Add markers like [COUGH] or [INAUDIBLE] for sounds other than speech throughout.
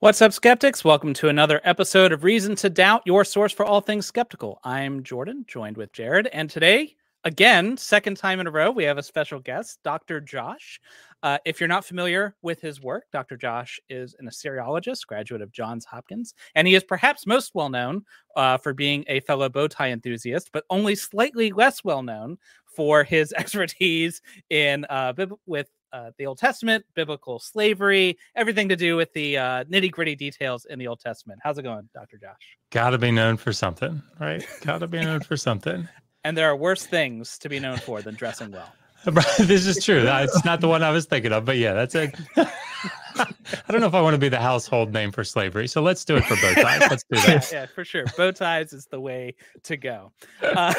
What's up, skeptics? Welcome to another episode of Reason to Doubt, your source for all things skeptical. I'm Jordan, joined with Jared. And today, again, second time in a row, we have a special guest, Dr. Josh. Uh, if you're not familiar with his work, Dr. Josh is an Assyriologist, graduate of Johns Hopkins, and he is perhaps most well known uh, for being a fellow bow tie enthusiast, but only slightly less well known for his [LAUGHS] expertise in uh, with uh, the Old Testament, biblical slavery, everything to do with the uh, nitty gritty details in the Old Testament. How's it going, Dr. Josh? Got to be known for something, right? Got to be known for something. [LAUGHS] And there are worse things to be known for than dressing well. [LAUGHS] this is true. It's not the one I was thinking of, but yeah, that's it. [LAUGHS] I don't know if I want to be the household name for slavery, so let's do it for bow ties. Let's do that. Yeah, yeah for sure. Bow ties is the way to go. Uh,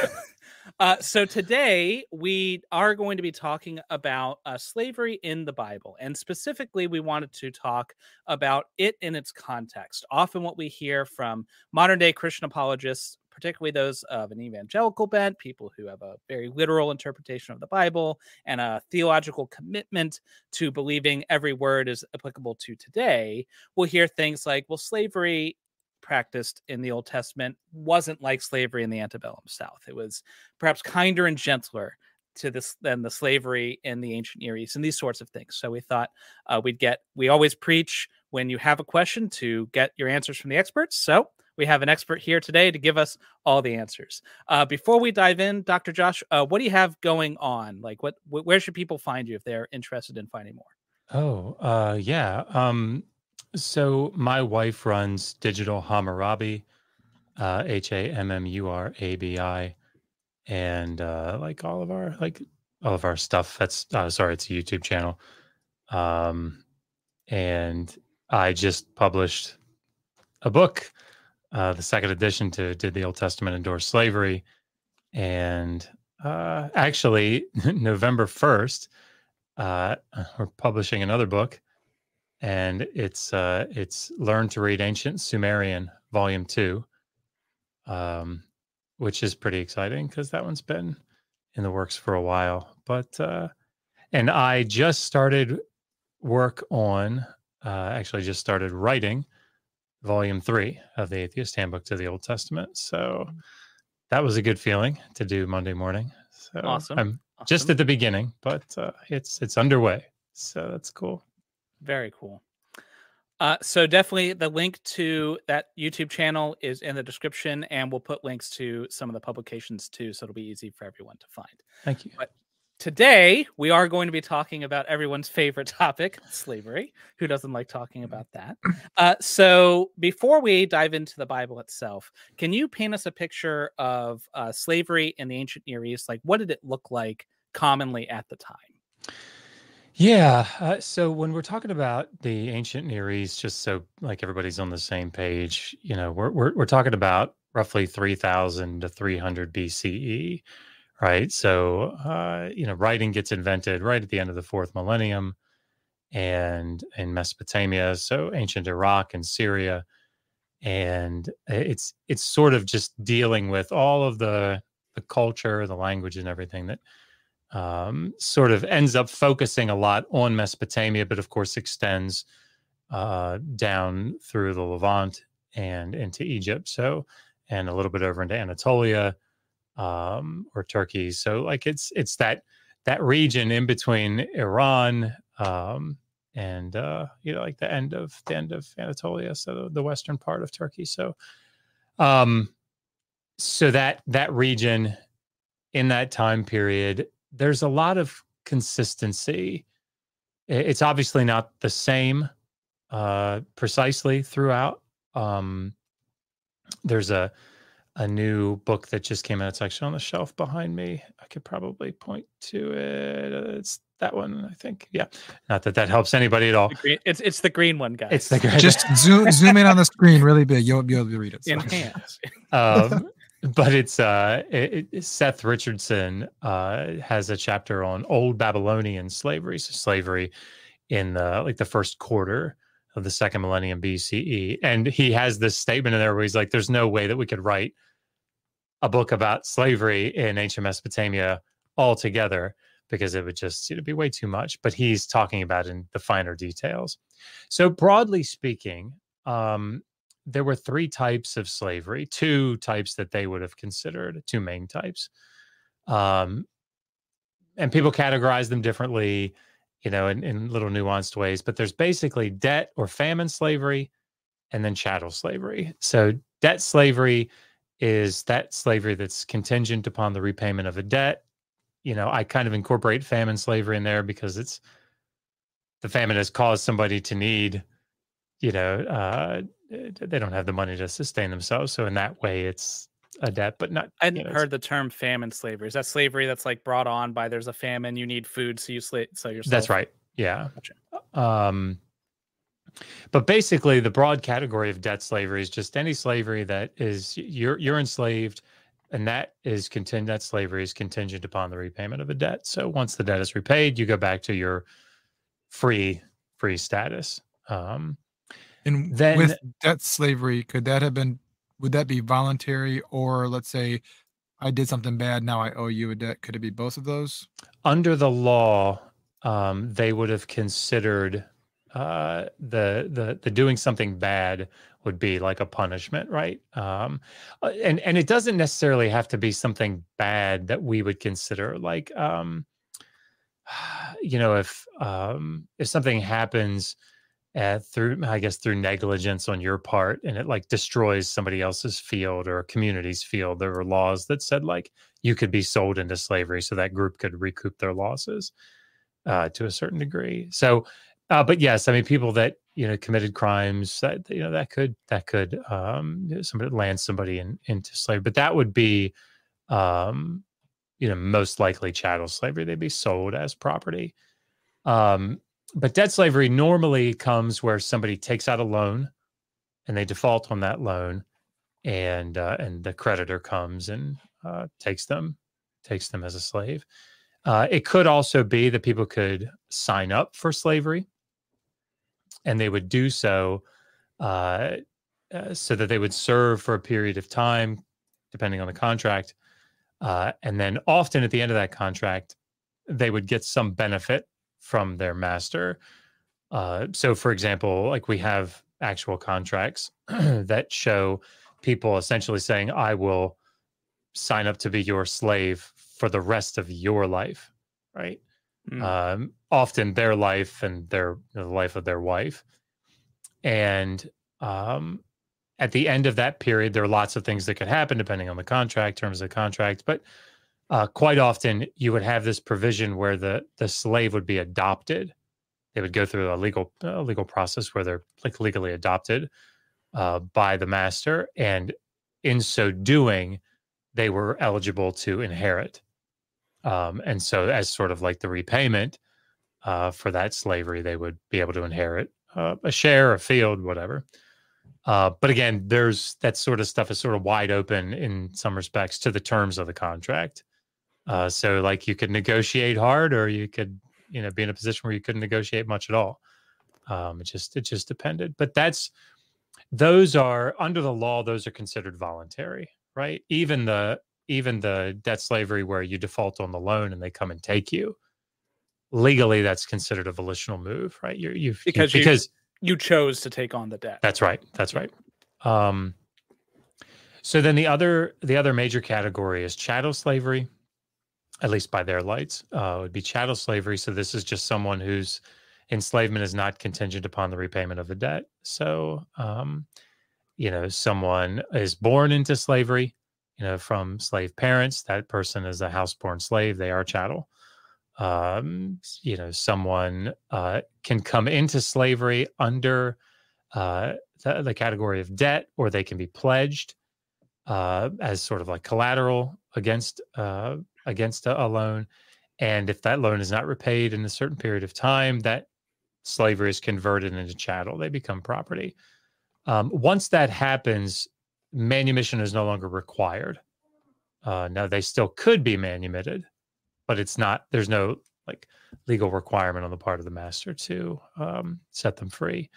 uh, so today we are going to be talking about uh, slavery in the Bible, and specifically, we wanted to talk about it in its context. Often, what we hear from modern day Christian apologists, particularly those of an evangelical bent, people who have a very literal interpretation of the Bible and a theological commitment to believing every word is applicable to today, will hear things like, "Well, slavery practiced in the Old Testament wasn't like slavery in the antebellum South. It was perhaps kinder and gentler to this than the slavery in the ancient Near East and these sorts of things. So we thought uh, we'd get. We always preach when you have a question to get your answers from the experts. So we have an expert here today to give us all the answers. Uh, before we dive in, Dr. Josh, uh, what do you have going on? Like, what, wh- where should people find you if they're interested in finding more? Oh, uh, yeah. Um, so my wife runs Digital Hammurabi, uh, H A M M U R A B I, and uh, like all of our like all of our stuff. That's uh, sorry, it's a YouTube channel. Um, and I just published a book, uh, the second edition to "Did the Old Testament Endorse Slavery?" And uh, actually, [LAUGHS] November first, uh, we're publishing another book and it's uh, it's Learn to Read Ancient Sumerian, Volume Two, um, which is pretty exciting because that one's been in the works for a while. But uh, and I just started work on, uh, actually, just started writing Volume Three of the Atheist Handbook to the Old Testament. So mm. that was a good feeling to do Monday morning. So awesome. I'm awesome. just at the beginning, but uh, it's it's underway. So that's cool. Very cool. Uh, so definitely the link to that YouTube channel is in the description, and we'll put links to some of the publications too, so it'll be easy for everyone to find. Thank you. But today we are going to be talking about everyone's favorite topic, slavery. Who doesn't like talking about that? Uh, so before we dive into the Bible itself, can you paint us a picture of uh, slavery in the ancient Near East? Like, what did it look like commonly at the time? Yeah. Uh, so when we're talking about the ancient Near East, just so like everybody's on the same page, you know, we're we're, we're talking about roughly 3000 to 300 BCE, right? So, uh, you know, writing gets invented right at the end of the fourth millennium and in Mesopotamia, so ancient Iraq and Syria. And it's it's sort of just dealing with all of the the culture, the language and everything that um, sort of ends up focusing a lot on Mesopotamia, but of course extends uh, down through the Levant and into Egypt. So, and a little bit over into Anatolia um, or Turkey. So, like it's it's that that region in between Iran um, and uh, you know like the end of the end of Anatolia, so the, the western part of Turkey. So, um, so that that region in that time period there's a lot of consistency. It's obviously not the same uh, precisely throughout. Um, there's a a new book that just came out. It's actually on the shelf behind me. I could probably point to it. It's that one, I think. Yeah. Not that that helps anybody at all. It's it's the green one, guys. It's the green. Just [LAUGHS] zoom zoom in on the screen really big. You'll be able to read it. So. Enhance. um, but it's uh it, it, Seth Richardson uh has a chapter on old Babylonian slavery, so slavery in the like the first quarter of the second millennium BCE, and he has this statement in there where he's like, "There's no way that we could write a book about slavery in ancient Mesopotamia altogether." Because it would just know, be way too much, but he's talking about in the finer details. So broadly speaking, um, there were three types of slavery, two types that they would have considered, two main types. Um, and people categorize them differently, you know, in, in little nuanced ways. But there's basically debt or famine slavery and then chattel slavery. So, debt slavery is that slavery that's contingent upon the repayment of a debt. You know, I kind of incorporate famine slavery in there because it's the famine has caused somebody to need, you know, uh, they don't have the money to sustain themselves. So in that way, it's a debt, but not. I hadn't you know, heard the term famine slavery. Is that slavery that's like brought on by there's a famine, you need food, so you slave so yourself? That's right. Yeah. Gotcha. Um, but basically, the broad category of debt slavery is just any slavery that is you're you're enslaved, and that is contingent. That slavery is contingent upon the repayment of a debt. So once the debt is repaid, you go back to your free free status. Um, And Then- with debt slavery, could that have been? Would that be voluntary, or let's say, I did something bad, now I owe you a debt? Could it be both of those? under the law, um, they would have considered uh, the the the doing something bad would be like a punishment, right? Um, uh, and and it doesn't necessarily have to be something bad that we would consider like um, [SIGHS] you know if um, if something happens uh, through I guess through negligence on your part and it like destroys somebody else's field or a community's field, there were laws that said like you could be sold into slavery so that group could recoup their losses uh, to a certain degree. So, uh, but yes, I mean, people that you know committed crimes that you know that could that could um, somebody land somebody in, into slavery, but that would be um, you know most likely chattel slavery. They'd be sold as property. Um, but debt slavery normally comes where somebody takes out a loan and they default on that loan, and uh, and the creditor comes and uh, takes them takes them as a slave. Uh, it could also be that people could sign up for slavery, and they would do so uh, uh, so that they would serve for a period of time, depending on the contract, uh, and then often at the end of that contract, they would get some benefit from their master. Uh, so, for example, like we have actual contracts [CLEARS THROAT] that show people essentially saying, "I will." sign up to be your slave for the rest of your life, right? Mm. Um, often their life and their the life of their wife, and um, at the end of that period, there are lots of things that could happen depending on the contract, terms of the contract. But uh, quite often, you would have this provision where the the slave would be adopted. They would go through a legal legal process where they're like legally adopted uh, by the master, and in so doing, they were eligible to inherit. Um, and so, as sort of like the repayment uh, for that slavery, they would be able to inherit uh, a share, a field, whatever. Uh, but again, there's that sort of stuff is sort of wide open in some respects to the terms of the contract. Uh, so, like you could negotiate hard, or you could, you know, be in a position where you couldn't negotiate much at all. Um, it just it just depended. But that's those are under the law; those are considered voluntary right? Even the even the debt slavery where you default on the loan and they come and take you, legally that's considered a volitional move, right? You're you've you- Because you- because You chose to take on the debt. that's right. That's right. Um, so then the other the other major category is chattel slavery, at least by their lights, uh, would be chattel slavery. So this is just someone whose enslavement is not contingent upon the repayment of the debt. So um, you know, someone is born into slavery, you know, from slave parents. That person is a house-born slave. They are chattel. Um, you know, someone uh, can come into slavery under uh, the, the category of debt, or they can be pledged uh, as sort of like collateral against uh, against a, a loan. And if that loan is not repaid in a certain period of time, that slavery is converted into chattel. They become property. Um, once that happens, manumission is no longer required. Uh, now they still could be manumitted, but it's not. There's no like legal requirement on the part of the master to um, set them free.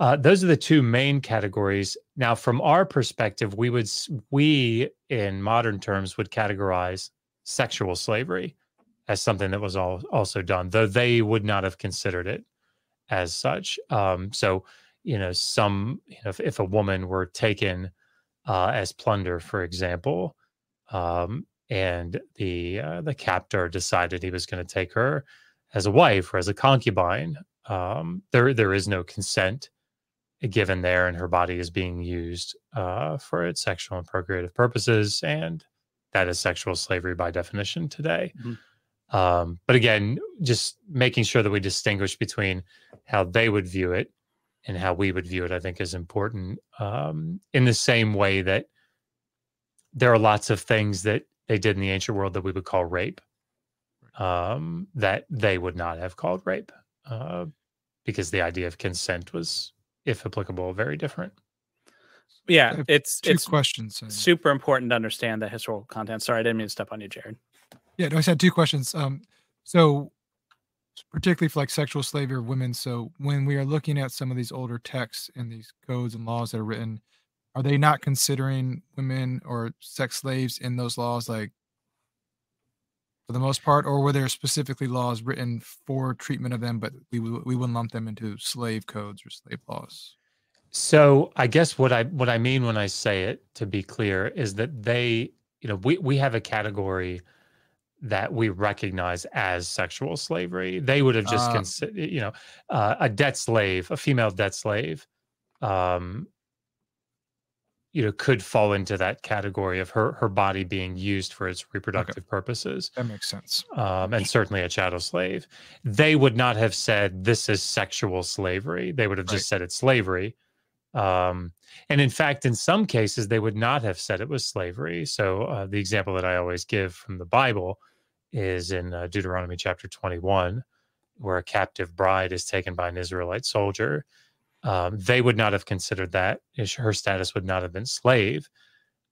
Uh, those are the two main categories. Now, from our perspective, we would we in modern terms would categorize sexual slavery as something that was all, also done, though they would not have considered it as such. Um, so, you know some you know if, if a woman were taken uh, as plunder, for example, um, and the uh, the captor decided he was going to take her as a wife or as a concubine, um, there there is no consent given there, and her body is being used uh, for its sexual and procreative purposes, and that is sexual slavery by definition today. Mm-hmm. Um, but again, just making sure that we distinguish between how they would view it and how we would view it, I think, is important. Um, in the same way that there are lots of things that they did in the ancient world that we would call rape, um, that they would not have called rape, uh, because the idea of consent was, if applicable, very different. Yeah, it's two it's questions. uh, super important to understand the historical content. Sorry, I didn't mean to step on you, Jared. Yeah, no, I just had two questions. Um, so particularly for like sexual slavery of women. So when we are looking at some of these older texts and these codes and laws that are written, are they not considering women or sex slaves in those laws, like for the most part, or were there specifically laws written for treatment of them, but we we wouldn't lump them into slave codes or slave laws? So I guess what I what I mean when I say it, to be clear, is that they, you know, we we have a category that we recognize as sexual slavery. They would have just Uh, considered, you know, uh, a debt slave, a female debt slave, um, you know, could fall into that category of her her body being used for its reproductive purposes, That makes sense. um, and certainly a chattel slave. They would not have said this is sexual slavery. They would have Right. just said it's slavery. Um, and in fact, in some cases, they would not have said it was slavery. So uh, the example that I always give from the Bible is in uh, Deuteronomy chapter 21, where a captive bride is taken by an Israelite soldier. Um, they would not have considered that. Her status would not have been slave.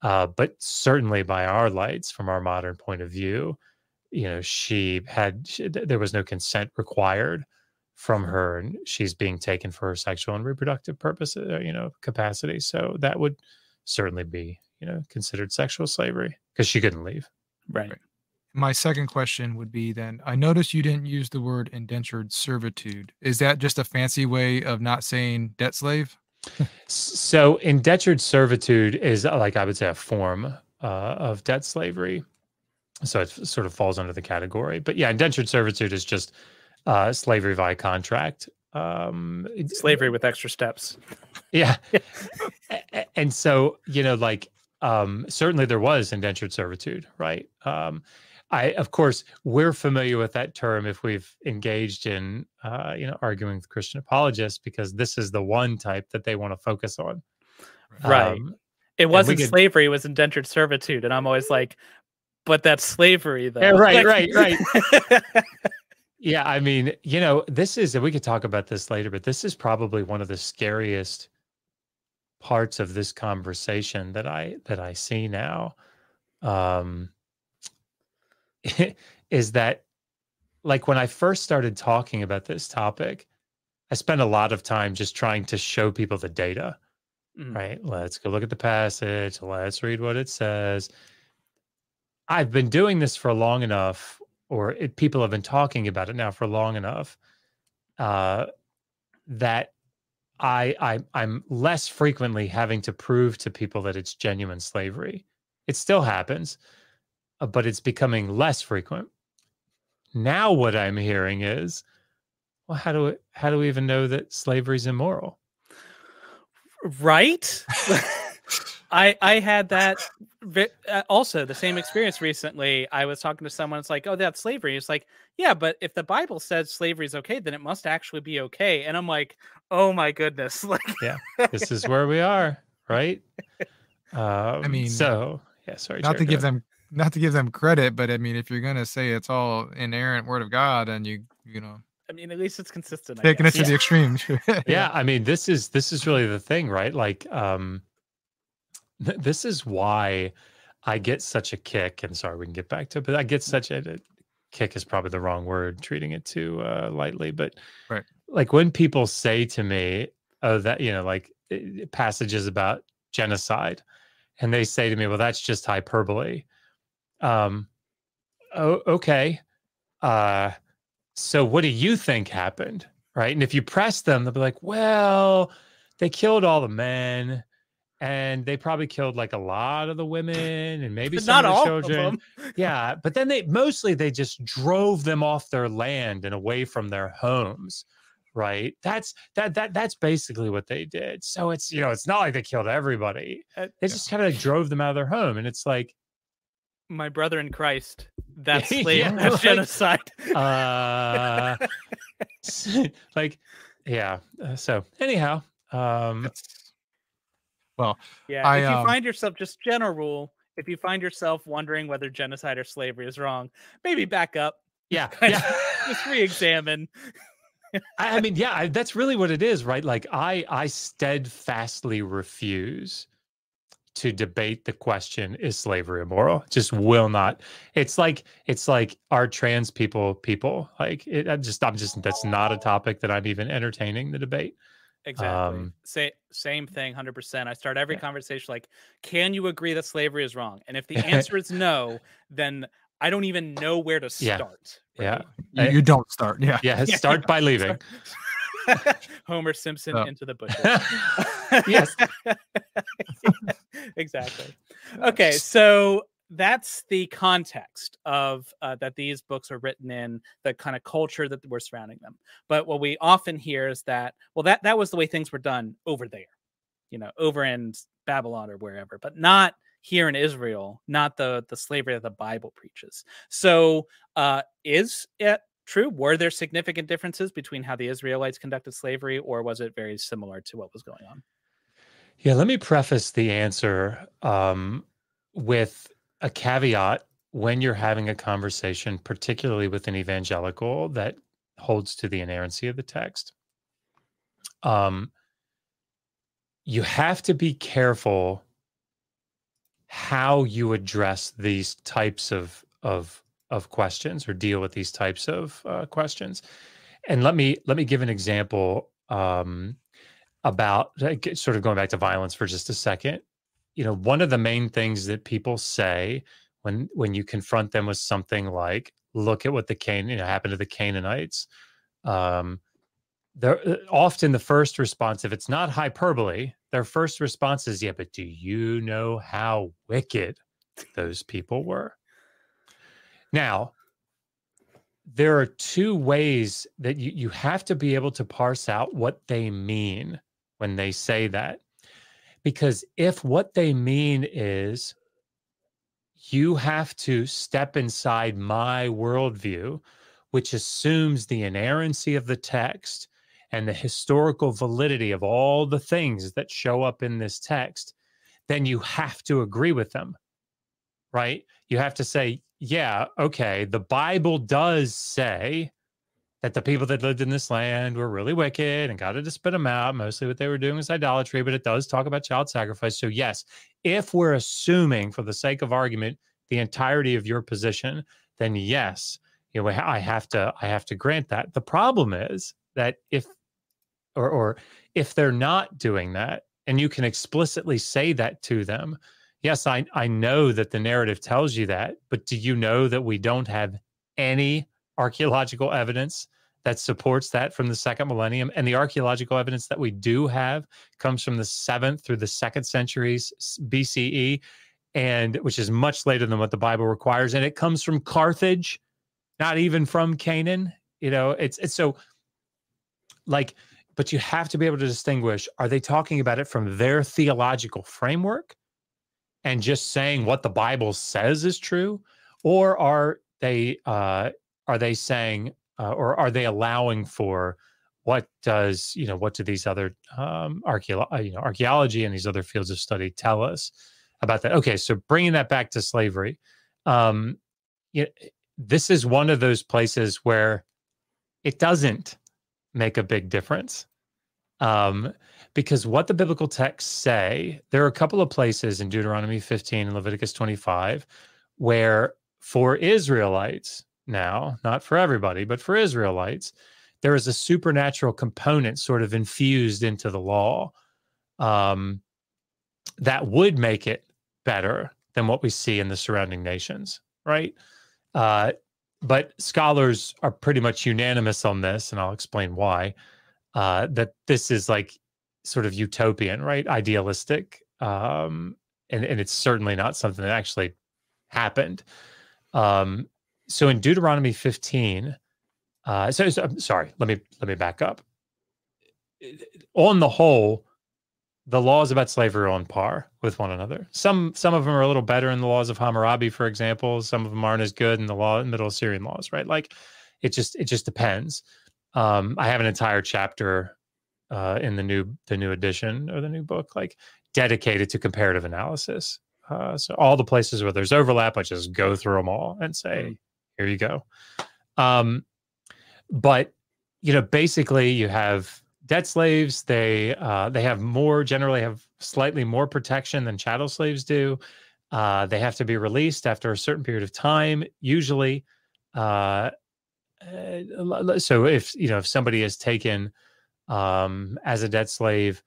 Uh, but certainly by our lights, from our modern point of view, you know, she had, she, there was no consent required from her and she's being taken for her sexual and reproductive purposes, uh, you know, capacity. So that would certainly be, you know, considered sexual slavery because she couldn't leave. Right. Right. My second question would be then I noticed you didn't use the word indentured servitude. Is that just a fancy way of not saying debt slave? So indentured servitude is uh, like I would say a form uh, of debt slavery. So it sort of falls under the category. But yeah, indentured servitude is just uh, slavery by contract. Um, Slavery with extra steps. Yeah. [LAUGHS] And so, you know, like um certainly there was indentured servitude, right? Um I of course we're familiar with that term if we've engaged in uh, you know, arguing with Christian apologists because this is the one type that they want to focus on. Right. Um, It wasn't could- slavery; it was indentured servitude, and I'm always like, "But that's slavery, though." Yeah, right, Like- right, [LAUGHS] yeah, I mean, you know, this is we could talk about this later, but this is probably one of the scariest parts of this conversation that I that I see now. Um [LAUGHS] is that like when I first started talking about this topic, I spent a lot of time just trying to show people the data Mm. right? Let's go look at the passage. Let's read what it says. I've been doing this for long enough, or it, people have been talking about it now for long enough, uh, that I, I I'm less frequently having to prove to people that it's genuine slavery. It still happens, uh, but it's becoming less frequent. Now, what I'm hearing is, well, how do we, how do we even know that slavery is immoral? right [LAUGHS] i i had that vi- uh, also the same experience recently i was talking to someone it's like oh that's slavery it's like yeah but if the bible says slavery is okay then it must actually be okay and i'm like oh my goodness [LAUGHS] like yeah, [LAUGHS] this is where we are, right? Um, mean, so yeah, sorry, not to give go them not to give them credit, but I mean, if you're gonna say it's all inerrant word of God, and you you know i mean at least it's consistent taking it guess. to the extreme, [LAUGHS] ahead. yeah, I mean, this is this is really the thing, right? Like, um, th- this is why I get such a kick. And sorry, we can get back to it, but I get such a, a kick is probably the wrong word, treating it too uh, lightly. But Right. like when people say to me, "Oh, that you know, like eh, passages about genocide," and they say to me, "Well, that's just hyperbole." Um, oh, okay. Uh, so what do you think happened? Right. And if you press them, they'll be like, well, they killed all the men and they probably killed like a lot of the women and maybe [LAUGHS] some not of the all children. of. [LAUGHS] Yeah, but then they mostly they just drove them off their land and away from their homes. Right. That's that that that's basically what they did. So it's you know, it's not like they killed everybody. Uh, They just kind of like drove them out of their home. And it's like, My brother in Christ. [LAUGHS] That's Yeah, slave. That's like- genocide. uh like, yeah. Uh, so anyhow, um Well, yeah. I, if you um, find yourself just general rule, if you find yourself wondering whether genocide or slavery is wrong, maybe back up, yeah, yeah. just re-examine. I, I mean, yeah, I, that's really what it is, right? Like, I I steadfastly refuse to debate the question: Is slavery immoral? Just will not. It's like it's like are trans people people? Like, it, I just I'm just that's not a topic that I'm even entertaining the debate. Exactly. Um, Say same thing, hundred percent. I start every Yeah. conversation like, "Can you agree that slavery is wrong?" And if the [LAUGHS] answer is no, then I don't even know where to start. Yeah. right? You, you don't start. Yeah. Yeah, [LAUGHS] Yeah. start by leaving. [LAUGHS] Homer Simpson Oh. into the bushes. yes. exactly. Okay, so that's the context of uh, that these books are written in, the kind of culture that we're surrounding them. But what we often hear is that, well, that that was the way things were done over there, you know, over in Babylon or wherever, but not here in Israel, not the the slavery that the Bible preaches. So, uh, is it true? Were there significant differences between how the Israelites conducted slavery, or was it very similar to what was going on? Yeah, let me preface the answer um, with a caveat when you're having a conversation, particularly with an evangelical that holds to the inerrancy of the text. Um, you have to be careful how you address these types of of of questions or deal with these types of uh, questions. And let me let me give an example. Um, about sort of going back to violence for just a second you know one of the main things that people say when when you confront them with something like look at what the Can you know happened to the Canaanites um they're uh, often the first response if it's not hyperbole their first response is yeah but do you know how wicked those people were now there are two ways that you, you have to be able to parse out what they mean when they say that. Because if what they mean is you have to step inside my worldview, which assumes the inerrancy of the text and the historical validity of all the things that show up in this text, then you have to agree with them, right? You have to say, yeah, okay, the Bible does say that the people that lived in this land were really wicked and God had to spit them out. Mostly what they were doing was idolatry, but it does talk about child sacrifice. So, yes, if we're assuming for the sake of argument the entirety of your position, then yes, you know, I have to I have to grant that. The problem is that if or or if they're not doing that and you can explicitly say that to them, yes, I I know that the narrative tells you that, but do you know that we don't have any archaeological evidence that supports that from the second millennium. And the archaeological evidence that we do have comes from the seventh through the second centuries BCE, and which is much later than what the Bible requires. And it comes from Carthage, not even from Canaan. You know, it's it's so like, but you have to be able to distinguish are they talking about it from their theological framework and just saying what the Bible says is true? Or are they uh are they saying uh, or are they allowing for what does you know what do these other um archaeo- you know archaeology and these other fields of study tell us about that? Okay so bringing that back to slavery um you know, this is one of those places where it doesn't make a big difference um because what the biblical texts say there are a couple of places in Deuteronomy 15 and Leviticus 25 where for Israelites now, not for everybody, but for Israelites, there is a supernatural component sort of infused into the law um, that would make it better than what we see in the surrounding nations, right? Uh, but scholars are pretty much unanimous on this, and I'll explain why. Uh, that this is like sort of utopian, right? Idealistic. Um, and, and it's certainly not something that actually happened. Um, so in Deuteronomy 15, uh, so, so sorry, let me let me back up. On the whole, the laws about slavery are on par with one another. Some some of them are a little better in the laws of Hammurabi, for example. Some of them aren't as good in the law Middle Assyrian laws, right? Like it just it just depends. Um, I have an entire chapter uh, in the new the new edition or the new book, like dedicated to comparative analysis. Uh, so all the places where there's overlap, I just go through them all and say, mm. Here you go. Um, but you know, basically, you have debt slaves. They uh, they have more generally have slightly more protection than chattel slaves do. Uh, they have to be released after a certain period of time, usually. Uh, uh so if you know if somebody is taken um, as a debt slave,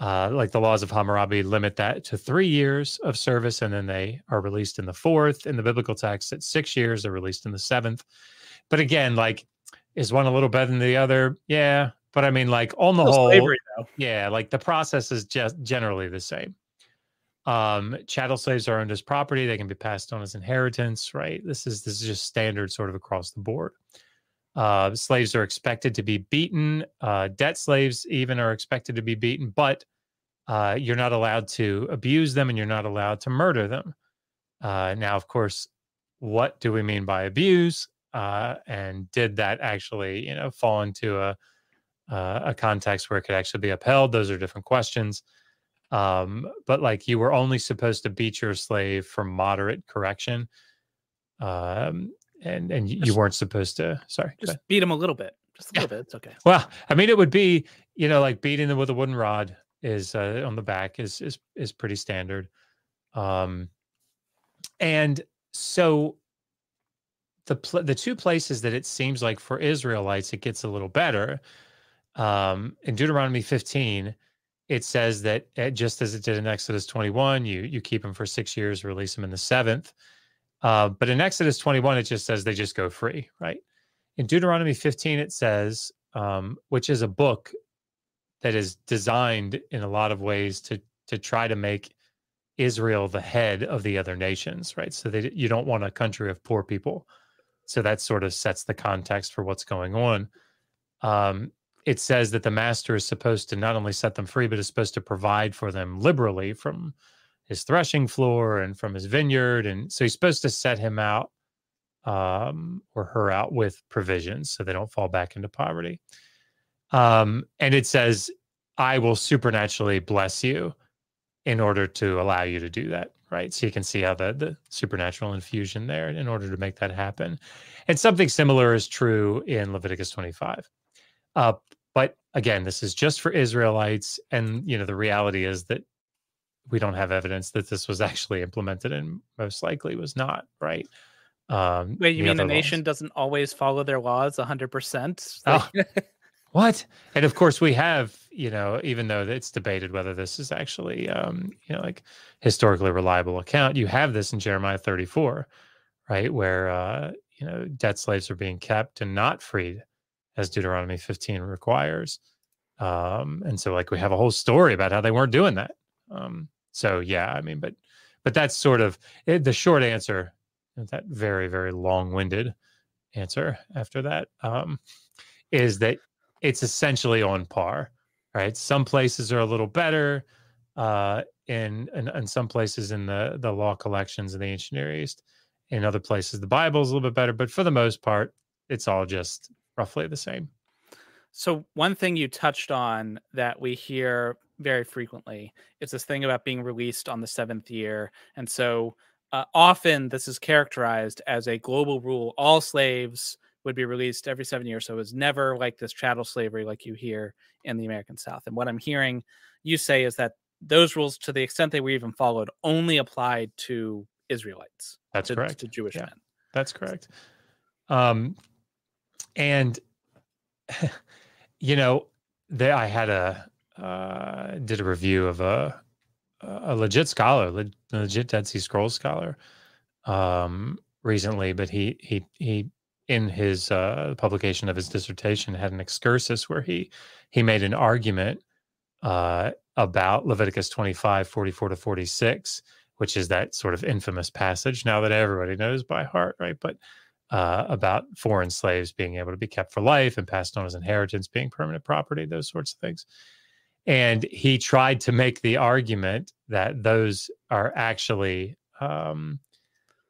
uh, like the laws of Hammurabi limit that to three years of service, and then they are released in the fourth. In the biblical text, at six years, they're released in the seventh. But again, like, is one a little better than the other? Yeah, but I mean, like on the whole, slavery, yeah, like the process is just generally the same. Um, chattel slaves are owned as property; they can be passed on as inheritance. Right? This is this is just standard, sort of across the board. Uh, slaves are expected to be beaten. Uh, debt slaves even are expected to be beaten, but uh, you're not allowed to abuse them and you're not allowed to murder them. Uh, now, of course, what do we mean by abuse? Uh, and did that actually, you know, fall into a uh, a context where it could actually be upheld? Those are different questions. Um, but like you were only supposed to beat your slave for moderate correction. Um, and and just, you weren't supposed to. Sorry, just beat him a little bit, just a little bit. It's okay. Well, I mean, it would be you know like beating them with a wooden rod is uh, on the back is is is pretty standard, um, and so the pl- the two places that it seems like for Israelites it gets a little better. Um, in Deuteronomy 15, it says that uh, just as it did in Exodus 21, you you keep them for six years, release them in the seventh. Uh, but in Exodus 21, it just says they just go free, right? In Deuteronomy 15, it says, um, which is a book that is designed in a lot of ways to to try to make Israel the head of the other nations, right? So that you don't want a country of poor people. So that sort of sets the context for what's going on. Um, it says that the master is supposed to not only set them free, but is supposed to provide for them liberally from his threshing floor and from his vineyard. And so he's supposed to set him out um, or her out with provisions so they don't fall back into poverty. Um, and it says, I will supernaturally bless you in order to allow you to do that. Right. So you can see how the, the supernatural infusion there in order to make that happen. And something similar is true in Leviticus 25. Uh, but again, this is just for Israelites. And, you know, the reality is that we don't have evidence that this was actually implemented and most likely was not right? Um wait you mean the nation laws. doesn't always follow their laws 100% oh, [LAUGHS] what? And of course we have you know even though it's debated whether this is actually um you know like historically reliable account you have this in jeremiah 34 right where uh you know debt slaves are being kept and not freed as deuteronomy 15 requires. Um and so like we have a whole story about how they weren't doing that um so yeah, I mean, but but that's sort of it, eh, the short answer. That very very long winded answer after that um, is that it's essentially on par. Right, some places are a little better. Uh, in, in some places in the the law collections in the ancient Near East, in other places the Bible is a little bit better, but for the most part, it's all just roughly the same. So one thing you touched on that we hear very frequently. It's this thing about being released on the seventh year. And so uh, often this is characterized as a global rule. All slaves would be released every seven years. So it was never like this chattel slavery like you hear in the American South. And what I'm hearing you say is that those rules, to the extent they were even followed, only applied to Israelites. That's to, correct. To Jewish yeah, men. That's correct. Um, and, [LAUGHS] you know, there, I had a, uh, did a review of a a legit scholar, le- legit Dead Sea Scrolls scholar, um, recently. But he he he in his uh, publication of his dissertation had an excursus where he he made an argument uh, about Leviticus 25, 44 to 46, which is that sort of infamous passage now that everybody knows by heart, right? But uh, about foreign slaves being able to be kept for life and passed on as inheritance, being permanent property, those sorts of things. And he tried to make the argument that those are actually, um,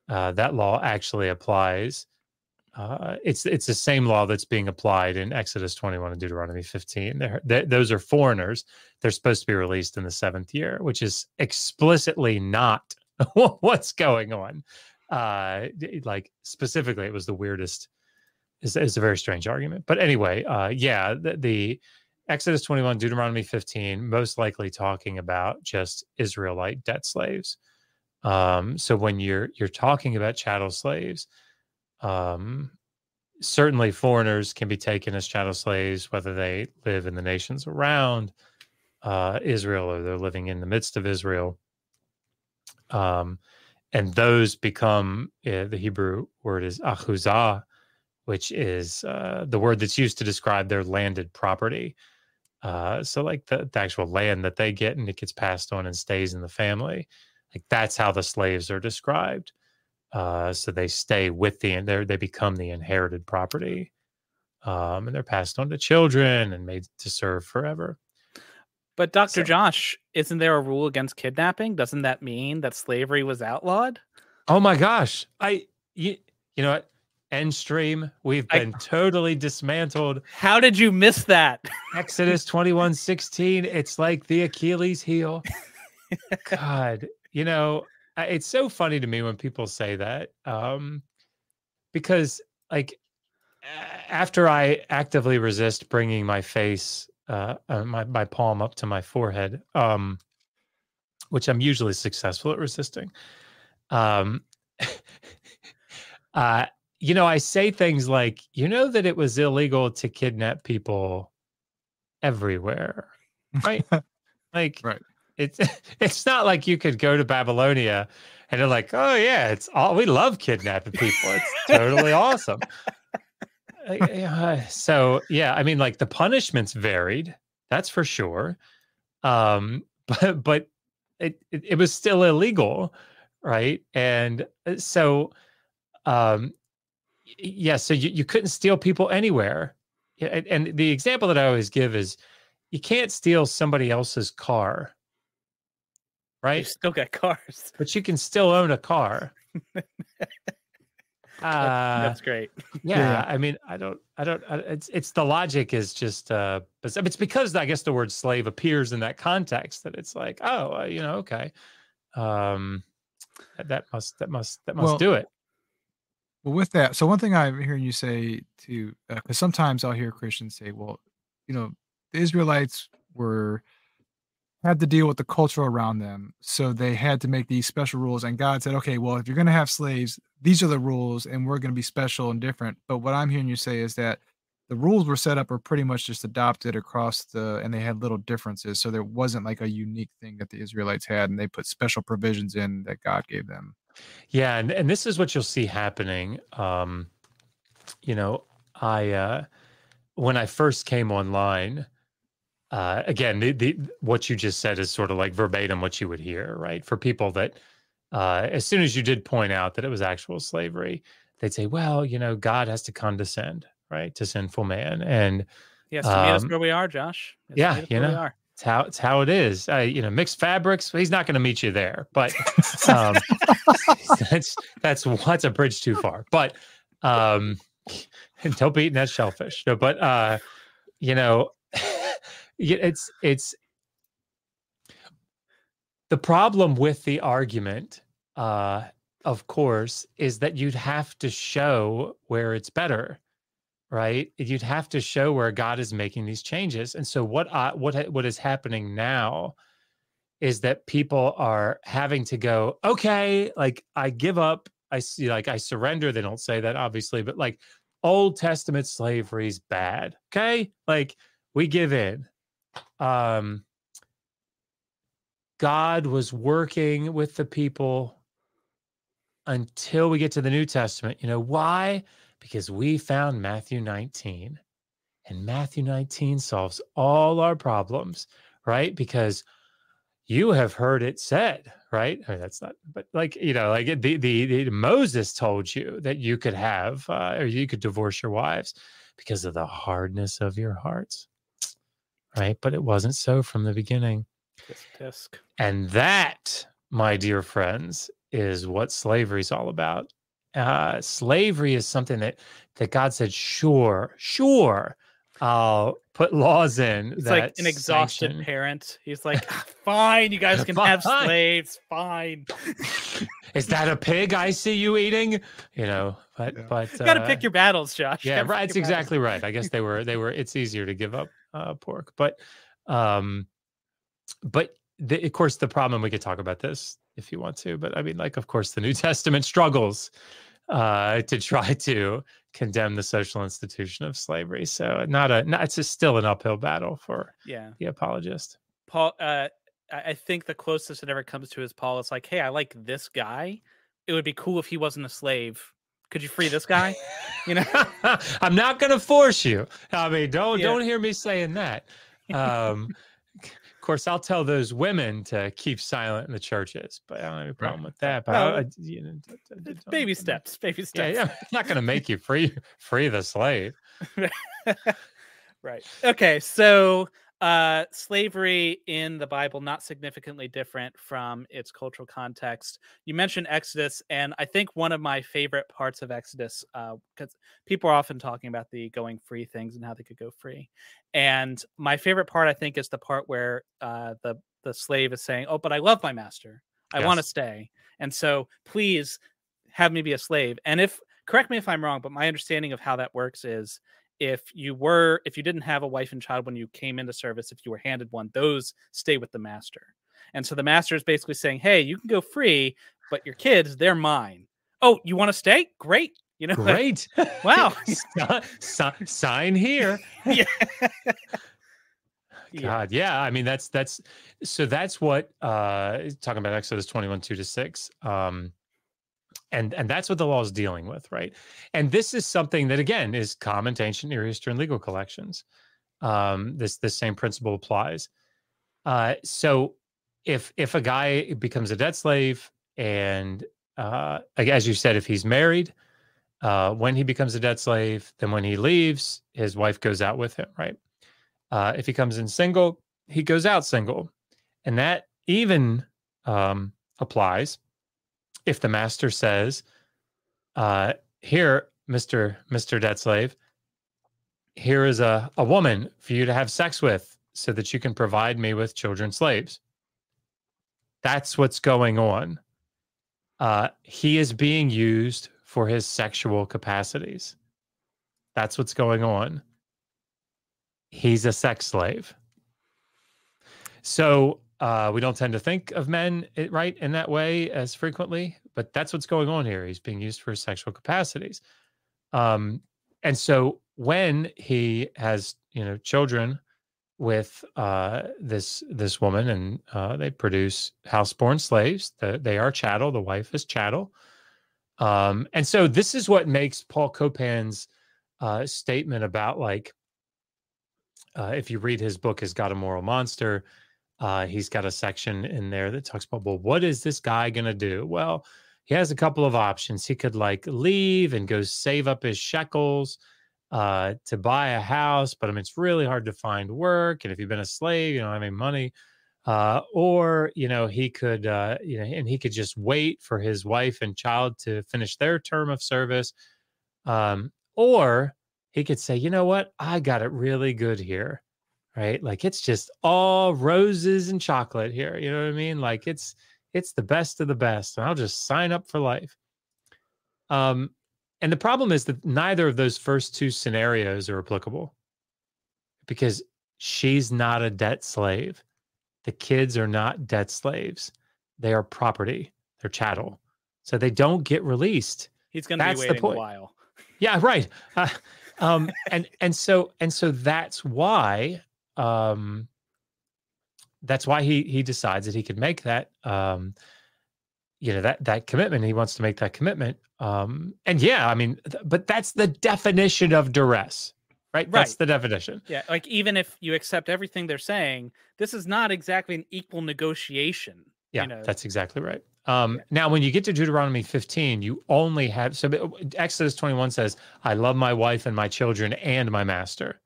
uh, that law actually applies. Uh, it's it's the same law that's being applied in Exodus 21 and Deuteronomy 15. They're, they, those are foreigners. They're supposed to be released in the seventh year, which is explicitly not [LAUGHS] what's going on uh like specifically it was the weirdest it's, it's a very strange argument but anyway uh yeah the, the exodus 21 deuteronomy 15 most likely talking about just israelite debt slaves um so when you're you're talking about chattel slaves um certainly foreigners can be taken as chattel slaves whether they live in the nations around uh israel or they're living in the midst of israel um and those become uh, the Hebrew word is achuzah, which is uh, the word that's used to describe their landed property. Uh, so, like the, the actual land that they get and it gets passed on and stays in the family, like that's how the slaves are described. Uh, so they stay with the they they become the inherited property, um, and they're passed on to children and made to serve forever. But Dr. So, Josh, isn't there a rule against kidnapping? Doesn't that mean that slavery was outlawed? Oh my gosh. I you, you know what? End stream. We've been I, totally dismantled. How did you miss that? Exodus [LAUGHS] 21 16. It's like the Achilles heel. [LAUGHS] God, you know, it's so funny to me when people say that. Um, because like after I actively resist bringing my face uh, uh, my my palm up to my forehead, um, which I'm usually successful at resisting. Um, [LAUGHS] uh, you know, I say things like, you know, that it was illegal to kidnap people everywhere, right? [LAUGHS] like, right. It's [LAUGHS] it's not like you could go to Babylonia and they're like, oh yeah, it's all we love kidnapping people. It's totally awesome. Uh, so yeah, I mean, like the punishments varied. That's for sure. Um, [LAUGHS] but but it, it, it was still illegal, right? And uh, so, um, yeah, so you, you couldn't steal people anywhere. And, and the example that I always give is, you can't steal somebody else's car, right? You still got cars, but you can still own a car. [LAUGHS] Uh, that's great. Yeah, yeah, I mean, I don't, I don't. It's it's the logic is just, uh, it's because I guess the word slave appears in that context that it's like, oh, uh, you know, okay, um, that must that must that must well, do it. Well, with that, so one thing I'm hearing you say to, because uh, sometimes I'll hear Christians say, well, you know, the Israelites were had to deal with the culture around them. So they had to make these special rules. And God said, okay, well, if you're going to have slaves, these are the rules and we're going to be special and different. But what I'm hearing you say is that the rules were set up or pretty much just adopted across the, and they had little differences. So there wasn't like a unique thing that the Israelites had and they put special provisions in that God gave them. Yeah. And, and this is what you'll see happening. Um, you know, I, uh, when I first came online, uh, again, the, the what you just said is sort of like verbatim what you would hear, right? For people that, uh, as soon as you did point out that it was actual slavery, they'd say, "Well, you know, God has to condescend, right, to sinful man." And yes, to um, meet us where we are, Josh. yeah, you know, it's how it's how it is. Uh, you know, mixed fabrics. He's not going to meet you there, but [LAUGHS] um, [LAUGHS] that's that's that's a bridge too far. But um, [LAUGHS] don't be eating that shellfish. No, but uh, you know it's it's the problem with the argument uh of course is that you'd have to show where it's better right? You'd have to show where god is making these changes. And so what I, what what is happening now is that people are having to go okay like i give up. I see like i surrender. They don't say that obviously but like old testament slavery is bad okay? Like we give in. Um, God was working with the people until we get to the New Testament. You know why? Because we found Matthew 19, and Matthew 19 solves all our problems, right? Because you have heard it said, right? I mean, that's not, but like you know, like the, the the Moses told you that you could have uh, or you could divorce your wives because of the hardness of your hearts, right? But it wasn't so from the beginning, tisk. and that, my dear friends, is what slavery is all about. Uh, slavery is something that that God said, sure, sure, I'll put laws in. He's that like an exhausted sanction- parent. He's like, "Ah, fine, you [LAUGHS] guys can have slaves. Fine. [LAUGHS] is that a pig I see you eating? You know, but Yeah. but You got to uh, pick your battles, Josh. Yeah, gotta right. pick That's your battles. exactly right. I guess they were they were. It's easier to give up uh, pork, but um, but the, of course the problem we could talk about this if you want to, but I mean, like, of course, the New [LAUGHS] Testament struggles uh, to try [LAUGHS] to condemn the social institution of slavery. So not a not, it's just still an uphill battle for Yeah. the apologist. Paul, uh, I I think the closest it ever comes to is Paul. It's like, hey, I like this guy. It would be cool if he wasn't a slave. Could you free this guy? [LAUGHS] You know? I'm not going to force you. I mean, don't Yeah. don't hear me saying that. Um, of course, I'll tell those women to keep silent in the churches, but I don't have any problem with that. But Well, I- you know, It's baby steps. Baby Yeah, steps. yeah, I'm not going to make you free free the slave. [LAUGHS] right. Okay. So, uh, slavery in the Bible not significantly different from its cultural context. You mentioned Exodus, and I think one of my favorite parts of Exodus, because people are often talking about the going free things and how they could go free, and my favorite part, I think, is the part where uh, the the slave is saying, "Oh, but I love my master. I want to stay, and so please have me be a slave." And if correct me if I'm wrong, but my understanding of how that works is if you were if you didn't have a wife and child when you came into service if you were handed one those stay with the master and so the master is basically saying hey you can go free but your kids they're mine oh you want to stay great you know [LAUGHS] Great. Wow. [LAUGHS] Si- si- sign here. [LAUGHS] yeah God, yeah. I mean, that's that's so that's what uh talking about Exodus 21, 2 to 6. Um and and that's what the law is dealing with, right? And this is something that again is common to ancient Near Eastern legal collections. Um, this this same principle applies. Uh so if if a guy becomes a debt slave and uh as you said, if he's married, uh, when he becomes a debt slave, then when he leaves, his wife goes out with him, right? Uh, if he comes in single, he goes out single. And that even um, applies if the master says, uh, here, Mr. Mr. Debt Slave, here is a, a woman for you to have sex with so that you can provide me with children slaves. That's what's going on. Uh, he is being used for his sexual capacities. That's what's going on he's a sex slave. So uh, we don't tend to think of men eh, right in that way as frequently, but that's what's going on here. He's being used for sexual capacities. Um, and so when he has, you know, children with uh, this this woman, and uh, they produce houseborn slaves, the, they are chattel. The wife is chattel. Um, and so this is what makes Paul Copan's uh, statement about like uh, if you read his book, "Is God a Moral Monster?" Uh, he's got a section in there that talks about, well, what is this guy going to do? Well, he has a couple of options. He could like leave and go save up his shekels uh, to buy a house, but I mean, it's really hard to find work. And if you've been a slave, you don't have any money. Uh, or, you know, he could, uh, you know, and he could just wait for his wife and child to finish their term of service. Um, or he could say, you know what? I got it really good here. Right. Like it's just all roses and chocolate here. You know what I mean? Like it's it's the best of the best. And I'll just sign up for life. Um, and the problem is that neither of those first two scenarios are applicable because she's not a debt slave. The kids are not debt slaves. They are property. They're chattel. So they don't get released. he's gonna be That's the waiting a while Yeah, right. Uh, um, and and so and so that's why um, that's why he he decides that he could make that um, you know that that commitment. He wants to make that commitment. Um, and yeah, I mean, th- but that's the definition of duress. right? That's the definition. Yeah, like even if you accept everything they're saying, this is not exactly an equal negotiation. Yeah, you know? that's exactly right. Um, Yeah. Now, when you get to Deuteronomy 15, you only have so uh, Exodus 21 says, I love my wife and my children and my master.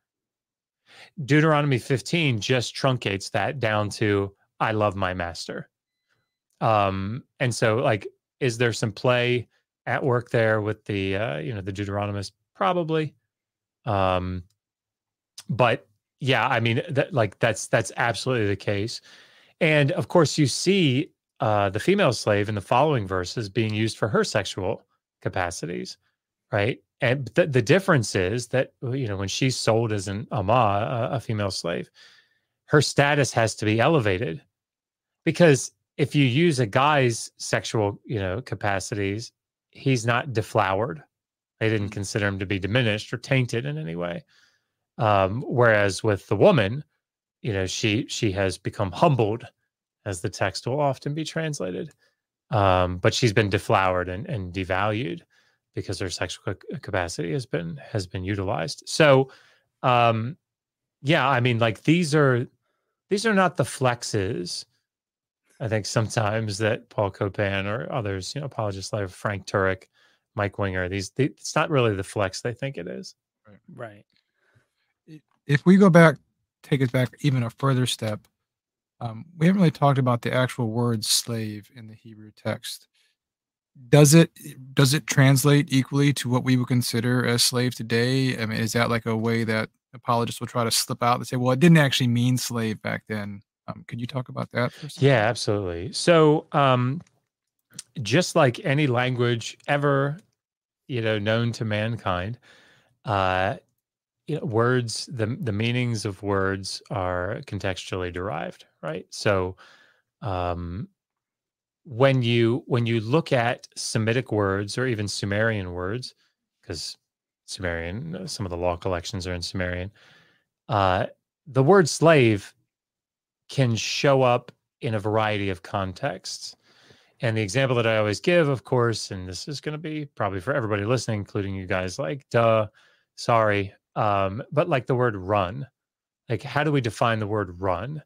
Deuteronomy 15 just truncates that down to, I love my master. Um, and so, like, is there some play at work there with the, uh, you know, the Deuteronomist? Probably. Um, but yeah, I mean, that like that's that's absolutely the case. And of course, you see uh, the female slave in the following verses being used for her sexual capacities, right? And the, the difference is that you know when she's sold as an ama, a, a female slave, her status has to be elevated because if you use a guy's sexual you know capacities, he's not deflowered. They didn't consider him to be diminished or tainted in any way. Um, whereas with the woman, you know, she she has become humbled as the text will often be translated. Um, but she's been deflowered and, and devalued because their sexual capacity has been has been utilized. So, um, yeah, I mean, like these are these are not the flexes. I think sometimes that Paul Copan or others, you know, apologists like Frank Turek, Mike Winger, these they, it's not really the flex they think it is. right. if we go back, take it back even a further step, um, we haven't really talked about the actual word slave in the Hebrew text. Does it does it translate equally to what we would consider as slave today? I mean, is that like a way that apologists will try to slip out and say, "Well, it didn't actually mean slave back then"? Um, could you talk about that? A? Yeah, absolutely. So, um, just like any language ever, you know, known to mankind, uh, you know, words the the meanings of words are contextually derived, right? So, um, when you when you look at Semitic words or even Sumerian words, because Sumerian, some of the law collections are in Sumerian, uh, the word slave can show up in a variety of contexts. And the example that I always give, of course, and this is going to be probably for everybody listening, including you guys, like, duh, sorry. Um, but like the word run, like, how do we define the word run?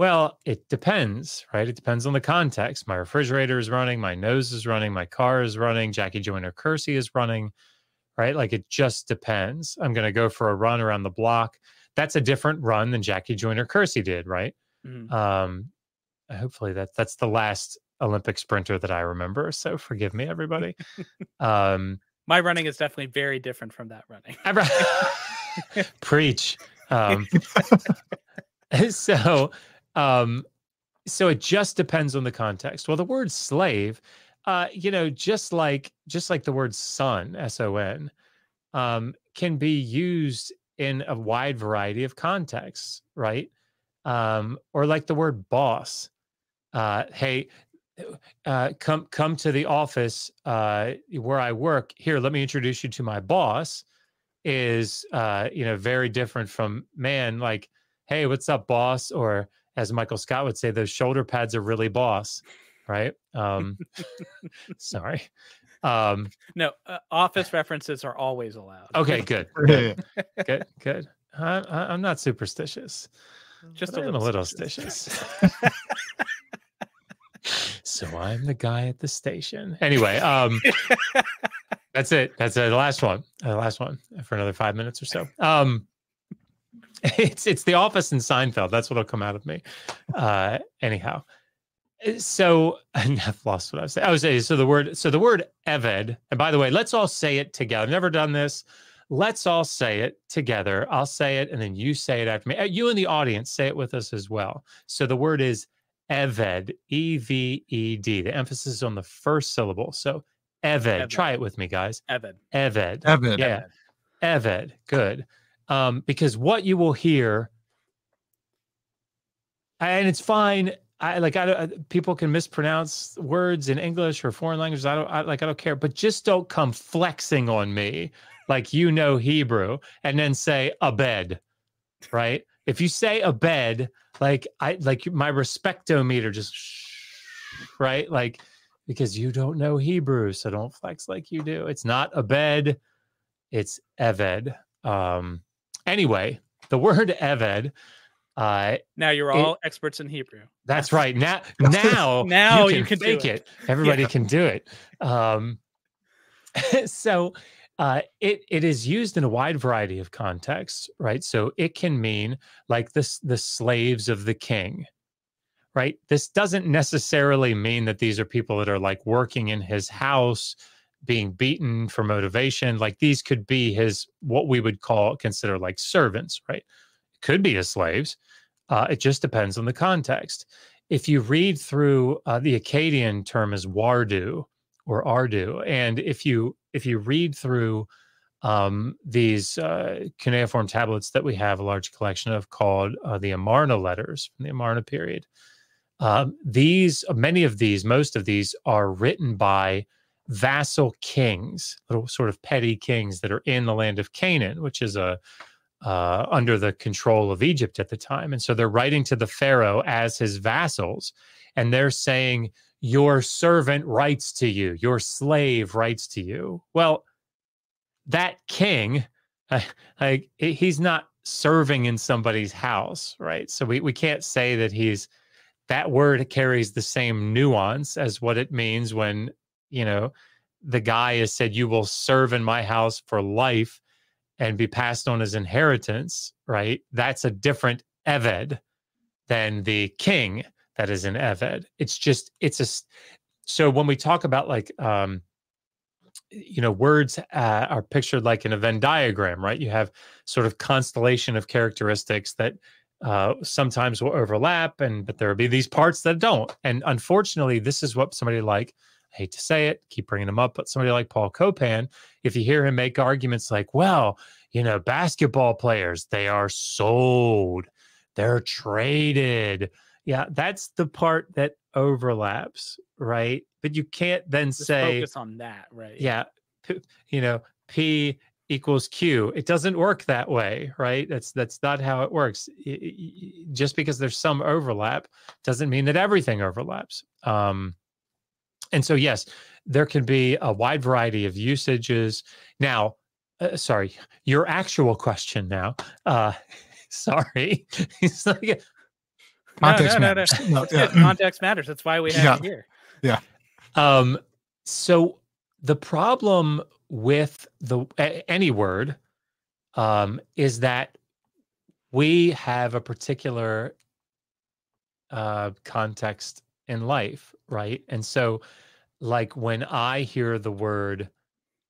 Well, it depends, right? It depends on the context. My refrigerator is running, my nose is running, my car is running, Jackie Joyner Kersee is running, right? Like, it just depends. I'm going to go for a run around the block. That's a different run than Jackie Joyner Kersee did, right? Mhm. um hopefully that that's the last olympic sprinter that i remember so forgive me everybody [LAUGHS] um My running is definitely very different from that running. [LAUGHS] [LAUGHS] Preach um so um so it just depends on the context. Well the word slave uh you know just like just like the word son s-o-n um can be used in a wide variety of contexts right? Um or like the word boss uh hey uh come come to the office uh where i work. Here let me introduce you to my boss is uh you know very different from man like hey what's up boss? Or as michael scott would say those shoulder pads are really boss right? Um [LAUGHS] sorry. Um No, uh, office references are always allowed. okay [LAUGHS] good. Good good, good. I, I, i'm not superstitious Just but a I'm little a little suspicious. stitious. So i'm the guy at the station. Anyway um [LAUGHS] that's it. That's uh, the last one. Uh, the last one for another five minutes or so. Um [LAUGHS] it's it's the office in seinfeld. That's what'll come out of me. Uh anyhow. Uh, so [LAUGHS] i've lost what i was saying. I was saying so the word so the word eved and by the way let's all say it together. I've never done this. Let's all say it together. I'll say it and then you say it after me. Uh, you in the audience say it with us as well. So the word is eved e-v-e-d the emphasis is on the first syllable. So eved Eved. try it with me guys. Evan. eved. Evan. yeah. Eved. Good um because what you will hear and it's fine i like i don't people can mispronounce words in english or foreign languages i don't I, like i don't care but just don't come flexing on me like you know hebrew and then say ebed right? If you say ebed like i like my respectometer just right? Like because you don't know hebrew so don't flex like you do. It's not ebed it's eved um anyway, the word [LAUGHS] Eved. Uh, now you're all it, experts in Hebrew. That's right. Now, [LAUGHS] now, now you can, you can it. it. Everybody yeah. can do it. Um, [LAUGHS] so uh, it it is used in a wide variety of contexts, right? So it can mean like this the slaves of the king, right? This doesn't necessarily mean that these are people that are like working in his house being beaten for motivation like these could be his what we would call consider like servants right? It could be his slaves. Uh, it just depends on the context. If you read through uh, the akkadian term is wardu or ardu and if you if you read through um, these uh, cuneiform tablets that we have a large collection of called uh, the amarna letters from the amarna period um, these many of these most of these are written by vassal kings, little sort of petty kings that are in the land of Canaan, which is a uh, under the control of Egypt at the time. And so they're writing to the Pharaoh as his vassals, and they're saying, Your servant writes to you, your slave writes to you. Well, that king, [LAUGHS] like he's not serving in somebody's house, right? So we, we can't say that he's that word carries the same nuance as what it means when you know, the guy has said, You will serve in my house for life and be passed on as inheritance, right? That's a different Eved than the king that is an Eved. It's just, it's a, so when we talk about like, um, you know, words uh, are pictured like in a Venn diagram, right? You have sort of constellation of characteristics that uh, sometimes will overlap, and but there will be these parts that don't. And unfortunately, this is what somebody like I hate to say it, keep bringing him up, but somebody like Paul Copan, if you hear him make arguments like, well, you know, basketball players, they are sold, they're traded. Yeah, that's the part that overlaps, right? But you can't then Just say focus on that, right? Yeah, you know, P equals Q. It doesn't work that way, right? That's that's not how it works. Just because there's some overlap doesn't mean that everything overlaps. Um, and so, yes, there can be a wide variety of usages. Now, uh, sorry, your actual question now. Uh, [LAUGHS] sorry. [LAUGHS] it's like, context no, no, matters. [LAUGHS] No, no. yeah. context matters. That's why we have yeah. it here. Yeah. Um, so the problem with the any word um, is that we have a particular uh, context in life, right? And so, like when I hear the word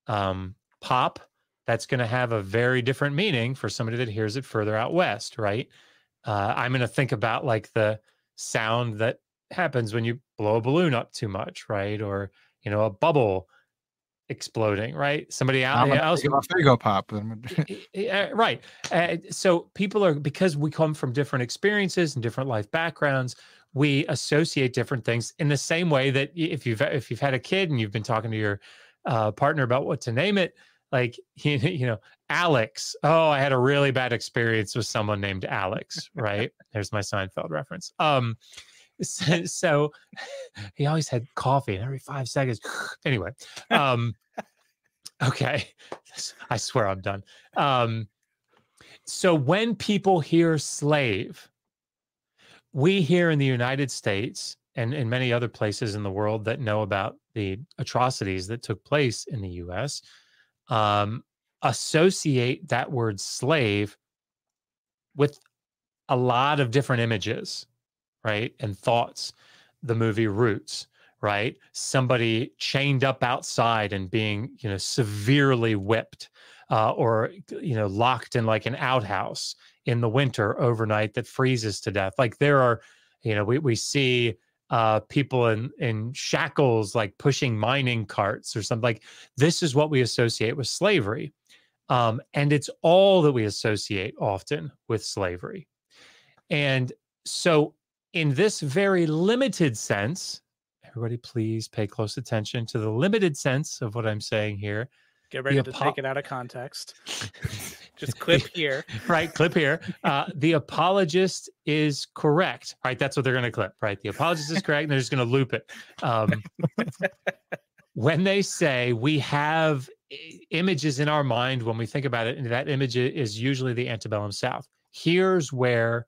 um, pop, that's going to have a very different meaning for somebody that hears it further out west, right? Uh, I'm going to think about like the sound that happens when you blow a balloon up too much, right? Or you know, a bubble exploding, right? Somebody out else. There you go, pop. [LAUGHS] right. Uh, so people are because we come from different experiences and different life backgrounds we associate different things in the same way that if you've if you've had a kid and you've been talking to your uh, partner about what to name it like [LAUGHS] you, you know alex. Oh i had a really bad experience with someone named alex right? There's my seinfeld reference. Um [LAUGHS] so, so [LAUGHS] he always had coffee and every five seconds. [SIGHS] Anyway um okay. I swear i'm done. Um so when people hear slave we here in the United States and in many other places in the world that know about the atrocities that took place in the US um, associate that word slave with a lot of different images, right? And thoughts. The movie Roots, right? Somebody chained up outside and being, you know, severely whipped, uh, or you know, locked in like an outhouse in the winter overnight that freezes to death. Like there are, you know, we, we see uh, people in in shackles like pushing mining carts or something. Like this is what we associate with slavery, um, and it's all that we associate often with slavery. And so, in this very limited sense, everybody, please pay close attention to the limited sense of what I'm saying here. Get ready to take it out of context. [LAUGHS] Just clip here. [LAUGHS] right, clip here. Uh, the apologist is correct. Right, that's what they're going to clip. Right, the apologist is correct, and they're just going to loop it. Um, [LAUGHS] when they say we have images in our mind when we think about it, and that image is usually the antebellum South. Here's where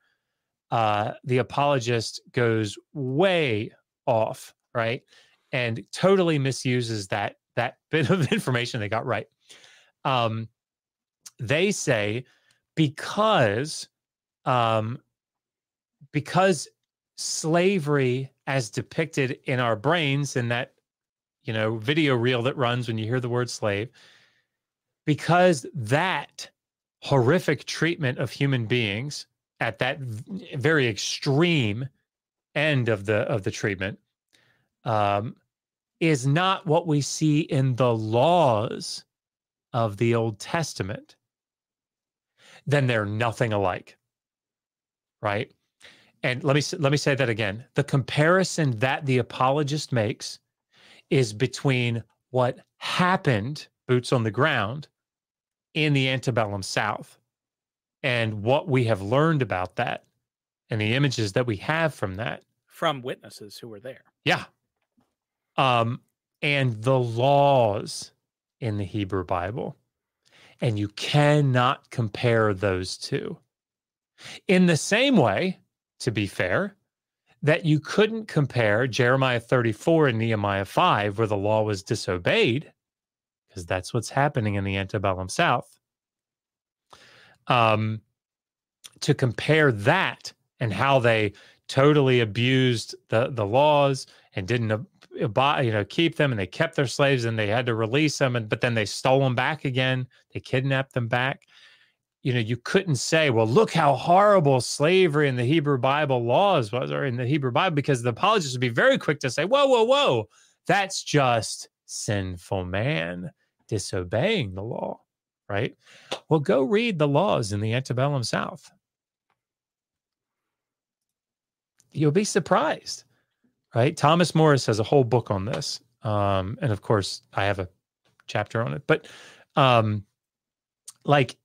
uh, the apologist goes way off, right, and totally misuses that that bit of [LAUGHS] information they got right. Um, they say because um, because slavery as depicted in our brains in that you know video reel that runs when you hear the word slave because that horrific treatment of human beings at that very extreme end of the of the treatment um, is not what we see in the laws of the Old Testament, then they're nothing alike. Right? And let me let me say that again. The comparison that the apologist makes is between what happened boots on the ground in the antebellum South and what we have learned about that and the images that we have from that from witnesses who were there. Yeah. Um, and the laws in the Hebrew Bible. And you cannot compare those two. In the same way, to be fair, that you couldn't compare Jeremiah 34 and Nehemiah 5, where the law was disobeyed, because that's what's happening in the antebellum South. Um, to compare that and how they totally abused the the laws and didn't Uh, buy, you know, keep them and they kept their slaves and they had to release them. And, but then they stole them back again. They kidnapped them back. You know, you couldn't say, well, look how horrible slavery in the Hebrew Bible laws was or in the Hebrew Bible, because the apologists would be very quick to say, whoa, whoa, whoa, that's just sinful man disobeying the law, right? Well, go read the laws in the antebellum South. You'll be surprised right? Thomas Morris has a whole book on this. Um, and of course, I have a chapter on it. But um, like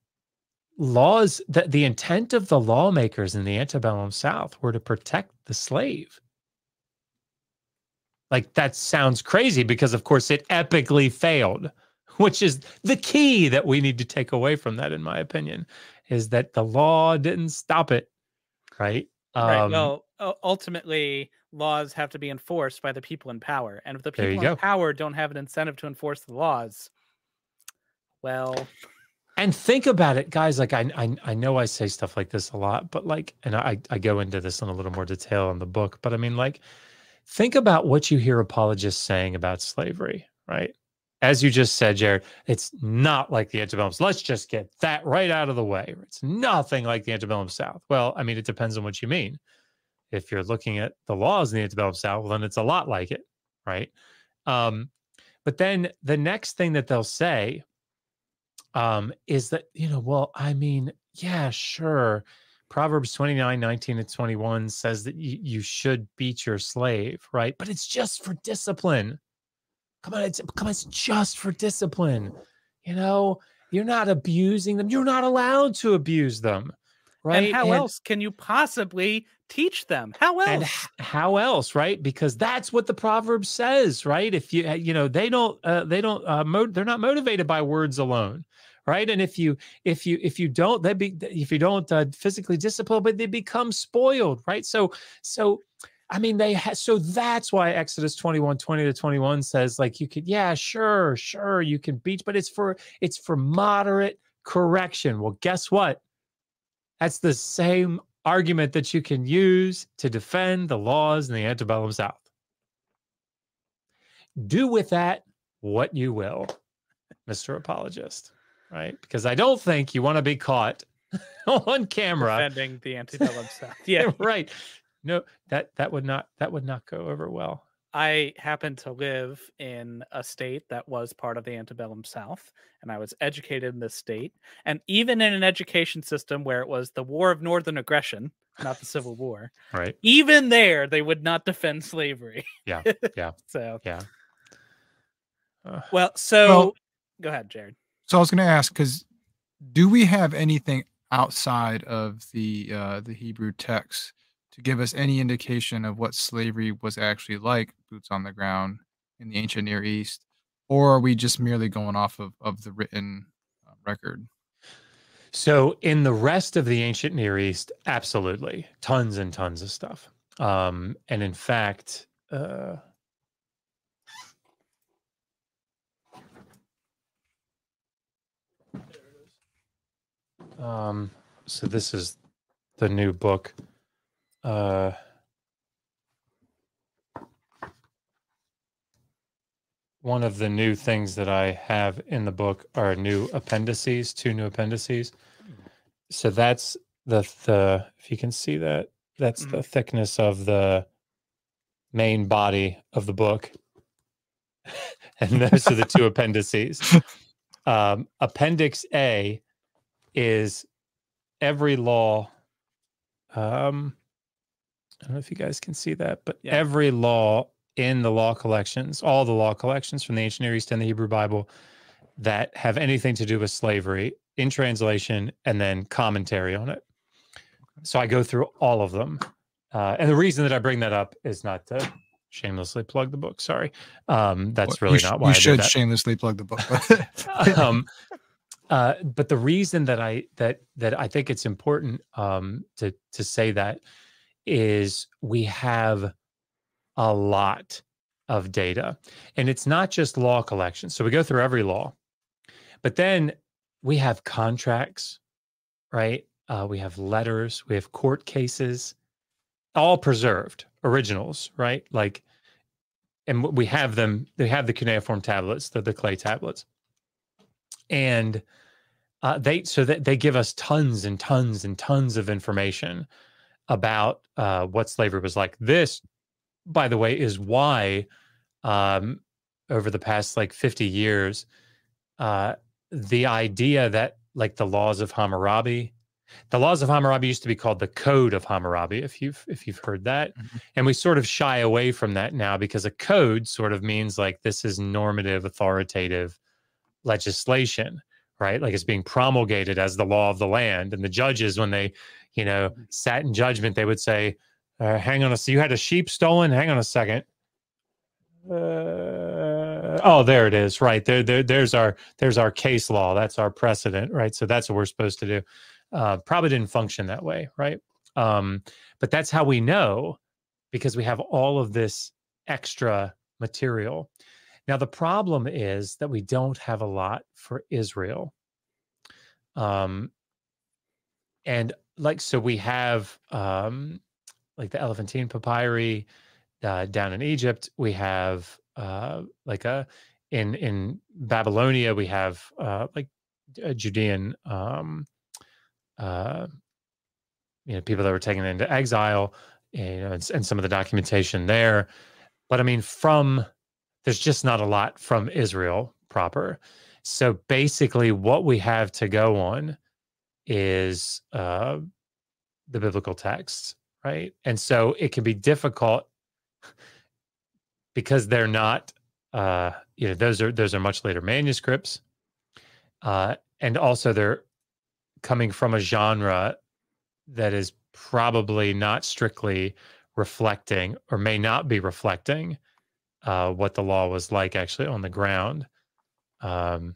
laws that the intent of the lawmakers in the antebellum South were to protect the slave. Like that sounds crazy because, of course, it epically failed, [LAUGHS] which is the key that we need to take away from that, in my opinion, is that the law didn't stop it. Right. Right. Um, well, ultimately, laws have to be enforced by the people in power. And if the people in go. power don't have an incentive to enforce the laws, well. And think about it, guys. Like I, I, I know I say stuff like this a lot, but like, and I, I go into this in a little more detail in the book. But I mean, like, think about what you hear apologists saying about slavery, right? As you just said, Jared, it's not like the antebellum. Let's just get that right out of the way. It's nothing like the antebellum South. Well, I mean, it depends on what you mean if you're looking at the laws in the antebellum South, then it's a lot like it, right? Um, but then the next thing that they'll say um, is that, you know, well, I mean, yeah, sure. Proverbs 29, 19 and 21 says that you, you should beat your slave, right? But it's just for discipline. Come on, it's come on, it's just for discipline. You know, you're not abusing them. You're not allowed to abuse them. Right. And how and, else can you possibly teach them how else and how else right because that's what the proverb says right if you you know they don't uh, they don't uh, mo- they're not motivated by words alone right and if you if you if you don't they be if you don't uh, physically discipline but they become spoiled right so so I mean, they ha- so that's why Exodus 21, 20 to 21 says, like, you could, yeah, sure, sure, you can beat, but it's for it's for moderate correction. Well, guess what? That's the same argument that you can use to defend the laws in the antebellum South. Do with that what you will, Mr. Apologist, right? Because I don't think you want to be caught [LAUGHS] on camera defending the antebellum South. Yeah, [LAUGHS] right. No, that that would not that would not go over well. I happened to live in a state that was part of the antebellum South, and I was educated in this state. And even in an education system where it was the War of Northern Aggression, not the Civil War, right? Even there, they would not defend [LAUGHS] slavery. Yeah, yeah. [LAUGHS] so yeah. Uh, well, so well, go ahead, Jared. So I was going to ask because do we have anything outside of the uh, the Hebrew text to give us any indication of what slavery was actually like, boots on the ground in the ancient Near East. or are we just merely going off of of the written uh, record? So in the rest of the ancient Near East, absolutely, tons and tons of stuff. Um, and in fact, uh, um, so this is the new book. Uh, one of the new things that I have in the book are new appendices, two new appendices. So that's the the if you can see that that's the thickness of the main body of the book. [LAUGHS] and those are the two [LAUGHS] appendices. Um, Appendix A is every law. Um, I don't know if you guys can see that, but Yeah. every law in the law collections, all the law collections from the ancient Near East and the Hebrew Bible that have anything to do with slavery in translation and then commentary on it. So I go through all of them. Uh, and the reason that I bring that up is not to shamelessly plug the book. Sorry. Um, that's Well, really you sh- not you why I should shamelessly plug the book. but- [LAUGHS] um, uh, but the reason that I that that I think it's important um, to to say that is we have a lot of data, and it's not just law collection. So we go through every law, but then we have contracts, right? Uh, we have letters, we have court cases, all preserved originals, right? Like, and we have them. They have the cuneiform tablets, the the clay tablets and uh, they so that they give us tons and tons and tons of information about uh, what slavery was like. This, by the way, is why um, over the past like fifty years, uh, the idea that like the laws of Hammurabi, the laws of Hammurabi used to be called the Code of Hammurabi, if you've if you've heard that, Mhm. and we sort of shy away from that now because a code sort of means like this is normative, authoritative legislation, right? Like it's being promulgated as the law of the land. And the judges, when they, you know, sat in judgment, they would say, uh, hang on a you had a sheep stolen. Hang on a second. Uh, oh, there it is. Right there, there. There's our there's our case law. That's our precedent. Right. So that's what we're supposed to do. Uh, probably didn't function that way. Right. Um, but that's how we know because we have all of this extra material. Now, the problem is that we don't have a lot for Israel. Um, and like, so we have um, like the Elephantine papyri uh, down in Egypt. We have uh, like a in in Babylonia. We have uh, like a Judean, um, uh, you know, people that were taken into exile, you know, and, and some of the documentation there. But I mean, from there's just not a lot from Israel proper. So basically, what we have to go on is uh, the biblical texts, right? And so it can be difficult [LAUGHS] because they're not, uh, you know, those are those are much later manuscripts, uh, and also they're coming from a genre that is probably not strictly reflecting or may not be reflecting uh, what the law was like actually on the ground. Um,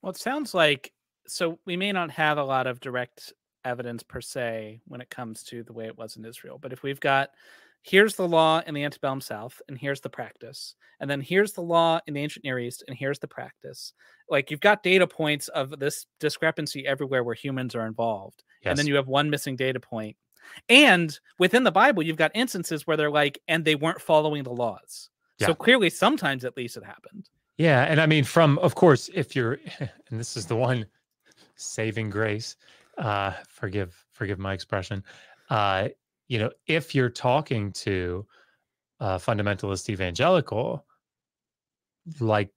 Well, it sounds like so we may not have a lot of direct evidence per se when it comes to the way it was in Israel, but if we've got here's the law in the antebellum South and here's the practice, and then here's the law in the ancient Near East and here's the practice, like you've got data points of this discrepancy everywhere where humans are involved, and then you have one missing data point. And within the Bible, you've got instances where they're like, and they weren't following the laws. So clearly, sometimes at least it happened. Yeah, and I mean, from of course, if you're, [LAUGHS] and this is the one saving grace, uh, forgive forgive my expression, uh, you know, if you're talking to a fundamentalist evangelical, like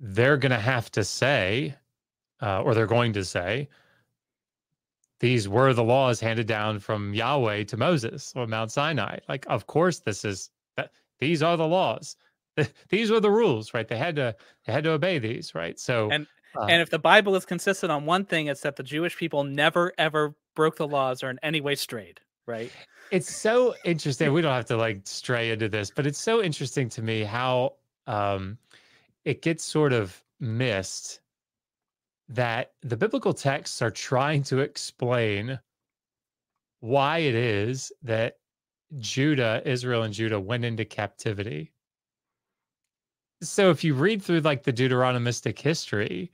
they're going to have to say, uh, or they're going to say, these were the laws handed down from Yahweh to Moses on Mount Sinai. Like, of course, this is these are the laws. [LAUGHS] These were the rules, right? They had to they had to obey these, right? So And- and if the Bible is consistent on one thing, it's that the Jewish people never ever broke the laws or in any way strayed, right? it's so interesting. We don't have to like stray into this, but it's so interesting to me how um it gets sort of missed that the biblical texts are trying to explain why it is that Judah, Israel and Judah went into captivity. So if you read through like the Deuteronomistic history,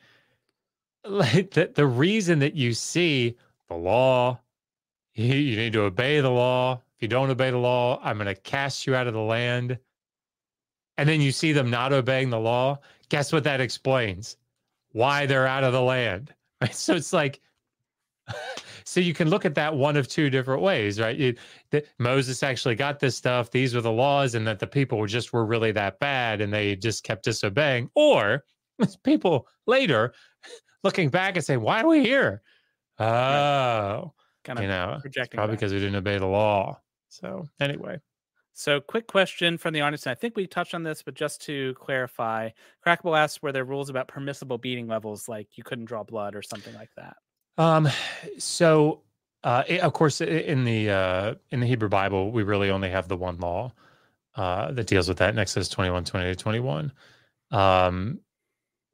like the, the reason that you see the law, you, need to obey the law. If you don't obey the law, I'm going to cast you out of the land. And then you see them not obeying the law. Guess what that explains? Why they're out of the land. Right. [LAUGHS] So it's like so you can look at that one of two different ways, right? The, Moses actually got this stuff; these were the laws, and that the people just were really that bad, and they just kept disobeying. Or [LAUGHS] people later [LAUGHS] looking back and saying, "Why are we here?" Oh, kind of you know, projecting probably because we didn't obey the law. So anyway. So, quick question from the audience. and I think we touched on this, but just to clarify, Crackable asks were there rules about permissible beating levels, like you couldn't draw blood or something like that? Um, so uh, it, of course, in the uh, in the Hebrew Bible, we really only have the one law uh, that deals with that in Exodus 21, 20 to 21. Um,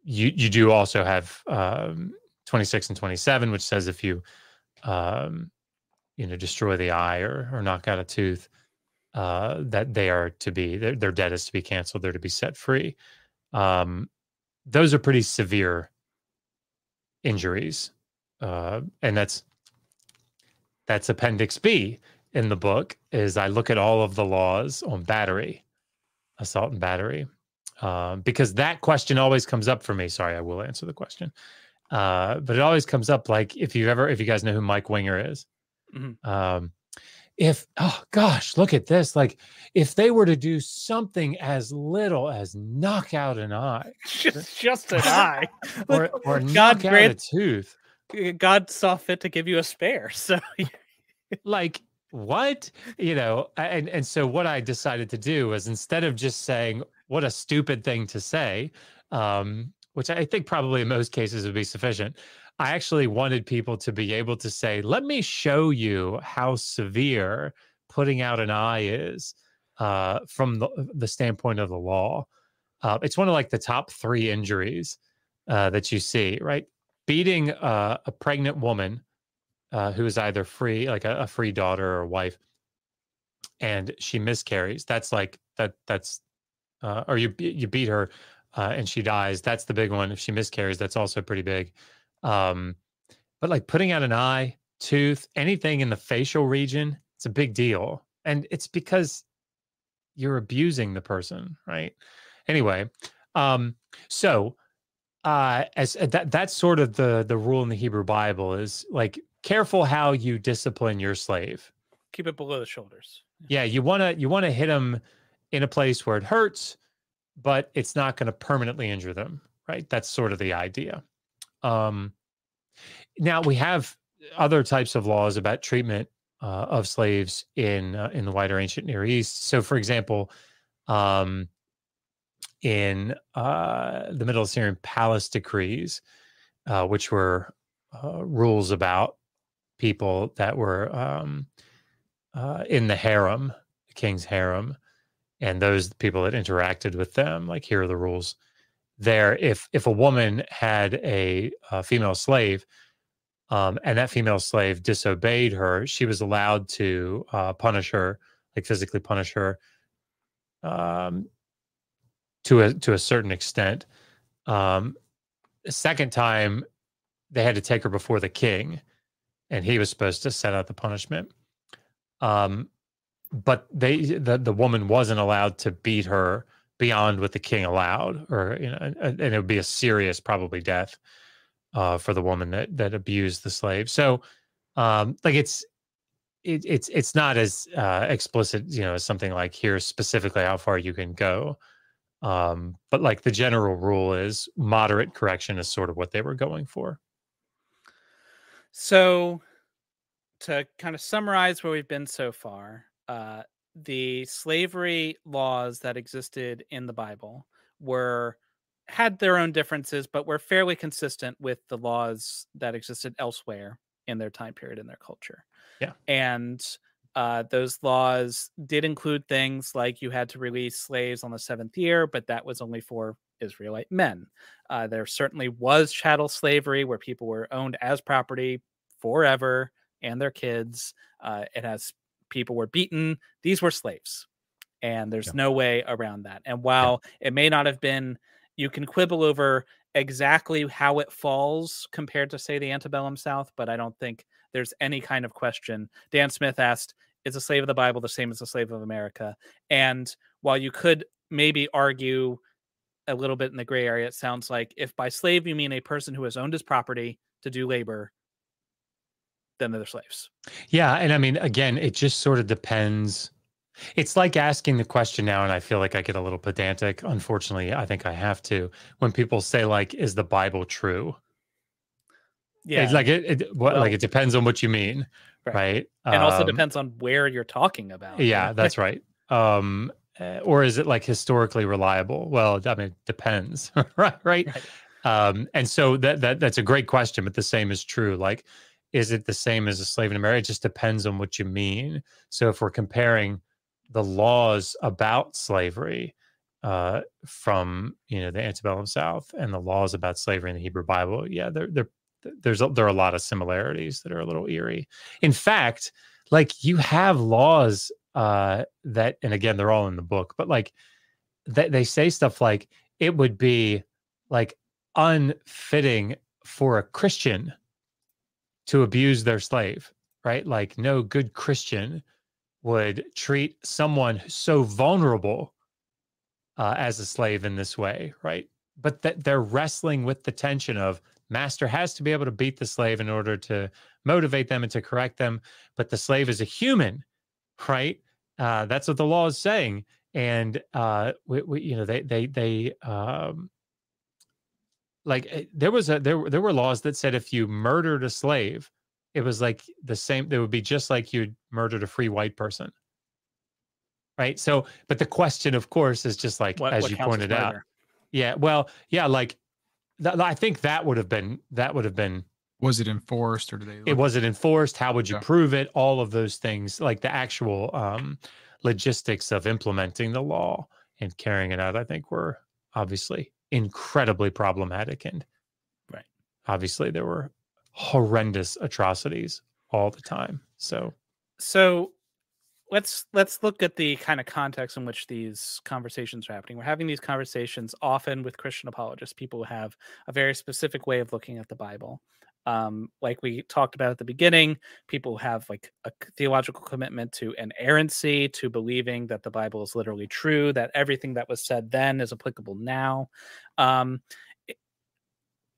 you you do also have um, 26 and 27, which says if you um, you know destroy the eye or or knock out a tooth, uh, that they are to be their, their debt is to be canceled. They're to be set free. Um, those are pretty severe injuries uh, and that's that's appendix b in the book is i look at all of the laws on battery assault and battery um, because that question always comes up for me. Sorry i will answer the question. Uh, but it always comes up like if you ever if you guys know who mike winger is mm-hmm. um, if oh gosh look at this like if they were to do something as little as knock out an eye [LAUGHS] just just an eye. [LAUGHS] or, or knock God out a tooth God saw fit to give you a spare. [LAUGHS] So, like, what? You know, and and so what I decided to do was instead of just saying what a stupid thing to say, um, which I think probably in most cases would be sufficient. I actually wanted people to be able to say, "Let me show you how severe putting out an eye is uh, from the, the standpoint of the law." Uh, it's one of like the top three injuries uh, that you see, right? Beating uh, a pregnant woman uh, who is either free, like a, a, free daughter or wife, and she miscarries. That's like that. That's uh, or you you beat her uh, and she dies. That's the big one. If she miscarries, that's also pretty big. Um, but like putting out an eye, tooth, anything in the facial region, it's a big deal, and it's because you're abusing the person, right? Anyway, um, so uh as uh, that that's sort of the the rule in the Hebrew Bible is like careful how you discipline your slave. Keep it below the shoulders. Yeah, you want to you want to hit them in a place where it hurts, but it's not going to permanently injure them, right? That's sort of the idea. Um now we have other types of laws about treatment uh, of slaves in uh, in the wider ancient Near East. So for example, um in uh, the Middle Assyrian Palace decrees, uh, which were uh, rules about people that were um, uh, in the harem, the king's harem, and those people that interacted with them. Like here are the rules. There, if if a woman had a, a female slave, um, and that female slave disobeyed her, she was allowed to uh, punish her, like physically punish her, um, to a to a certain extent. Um, second time, they had to take her before the king, and he was supposed to set out the punishment. Um, but they the the woman wasn't allowed to beat her beyond what the king allowed, or you know, and it would be a serious, probably death uh, for the woman that that abused the slave. So, um, like it's it, it's it's not as uh, explicit, you know, as something like here's specifically how far you can go. Um, but like the general rule is moderate correction is sort of what they were going for. So, to kind of summarize where we've been so far, uh, the slavery laws that existed in the Bible were had their own differences, but were fairly consistent with the laws that existed elsewhere in their time period in their culture. Yeah, and Uh, those laws did include things like you had to release slaves on the seventh year, but that was only for Israelite men. Uh, there certainly was chattel slavery where people were owned as property forever and their kids. Uh, it has people were beaten. These were slaves, and there's Yeah. no way around that. And while it may not have been, you can quibble over exactly how it falls compared to say the antebellum South, but I don't think there's any kind of question. Dan Smith asked, "Is a slave of the Bible the same as a slave of America?" And while you could maybe argue a little bit in the gray area, it sounds like if by slave you mean a person who has owned his property to do labor, then they're slaves. Yeah, and I mean, again, it just sort of depends. It's like asking the question now, and I feel like I get a little pedantic. Unfortunately, I think I have to. When people say, like, "Is the Bible true?" Yeah, It's like it, it what, Well- like it depends on what you mean, Right. right? and also Um, depends on where you're talking about. Yeah, [LAUGHS] that's right. Um, uh, or is it like historically reliable? Well, I mean, it depends, [LAUGHS] right? Right. Right. Um, and so that that that's a great question, but the same is true. Like, is it the same as a slave in America? It just depends on what you mean. So if we're comparing the laws about slavery uh, from you know the antebellum South and the laws about slavery in the Hebrew Bible, yeah, there there there's a, there are a lot of similarities that are a little eerie. In fact, like you have laws uh, that, and again, they're all in the book, but like that they say stuff like it would be like unfitting for a Christian to abuse their slave, right? Like no good Christian would treat someone so vulnerable uh, as a slave in this way, right? But that they're wrestling with the tension of master has to be able to beat the slave in order to motivate them and to correct them, but the slave is a human, right? Uh, that's what the law is saying, and uh, we, we, you know they they they um, like eh, there was a there were- there were laws that said if you murdered a slave, it was like the same. It would be just like you murdered a free white person, right? So, but the question, of course, is just like What- as what you pointed out. Yeah, well, yeah, like th- I think that would have been that would have been Was it enforced or did they? it was it enforced how would you Yeah. prove it all of those things like the actual um logistics of implementing the law and carrying it out i think were obviously incredibly problematic and Right. obviously there were horrendous atrocities all the time so so let's let's look at the kind of context in which these conversations are happening. We're having these conversations often with christian apologists people who have a very specific way of looking at the bible. Um, like we talked about at the beginning people have like a theological commitment to inerrancy to believing that the bible is literally true that everything that was said then is applicable now. Um, it,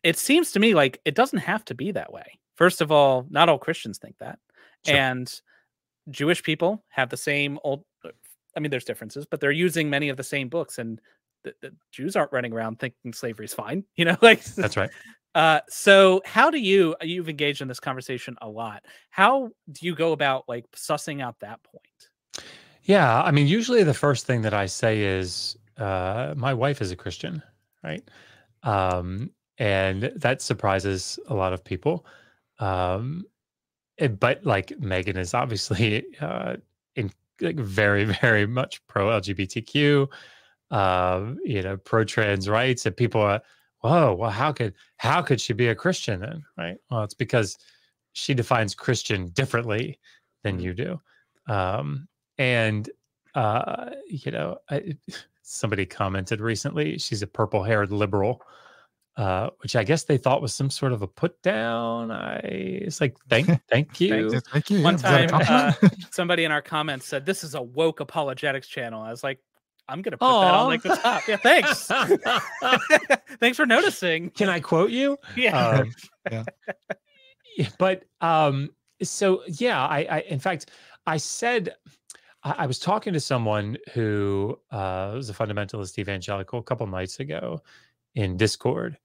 it seems to me like it doesn't have to be that way. First of all not all christians think that. Sure. and Jewish people have the same old. uh, I mean, there's differences, but they're using many of the same books, and the, the Jews aren't running around thinking slavery's fine. [LAUGHS] You know, like that's right Uh, so how do you? You've engaged in this conversation a lot. How do you go about like sussing out that point? Yeah, I mean, usually the first thing that I say is, uh, "My wife is a Christian," right? Um, and that surprises a lot of people. Um, but like Megan is obviously [LAUGHS] uh, in like very, [LAUGHS] very much pro LGBTQ, uh, you know, pro trans rights, and people are, "Whoa, well, how could how could she be a Christian then?" Right? Well, it's because she defines Christian differently than Mhm. you do. Um, and uh you know I, [LAUGHS] somebody commented recently she's a purple haired liberal uh which i guess they thought was some sort of a put down i it's like [LAUGHS] thank thank you Yeah, Thank you. One yeah, is that a time, uh. [LAUGHS] Somebody in our comments said this is a woke apologetics channel. I was like, I'm gonna put that on like the top. Yeah, thanks. [LAUGHS] thanks for noticing. can i quote you Yeah. um, Yeah. yeah, but um so yeah i i in fact i said I, I was talking to someone who uh was a fundamentalist evangelical a couple nights ago in discord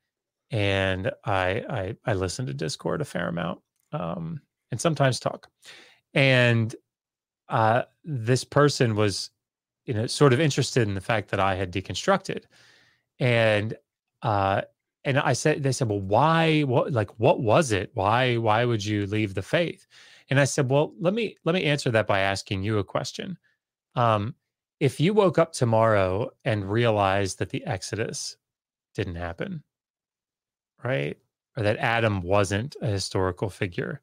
and i i i listen to discord a fair amount um and sometimes talk and uh this person was you know sort of interested in the fact that i had deconstructed and uh and I said, they said, well, why? What, like, what was it? Why, why would you leave the faith? And I said, well, let me let me answer that by asking you a question. Um, if you woke up tomorrow and realized that the Exodus didn't happen, right? Or that Adam wasn't a historical figure,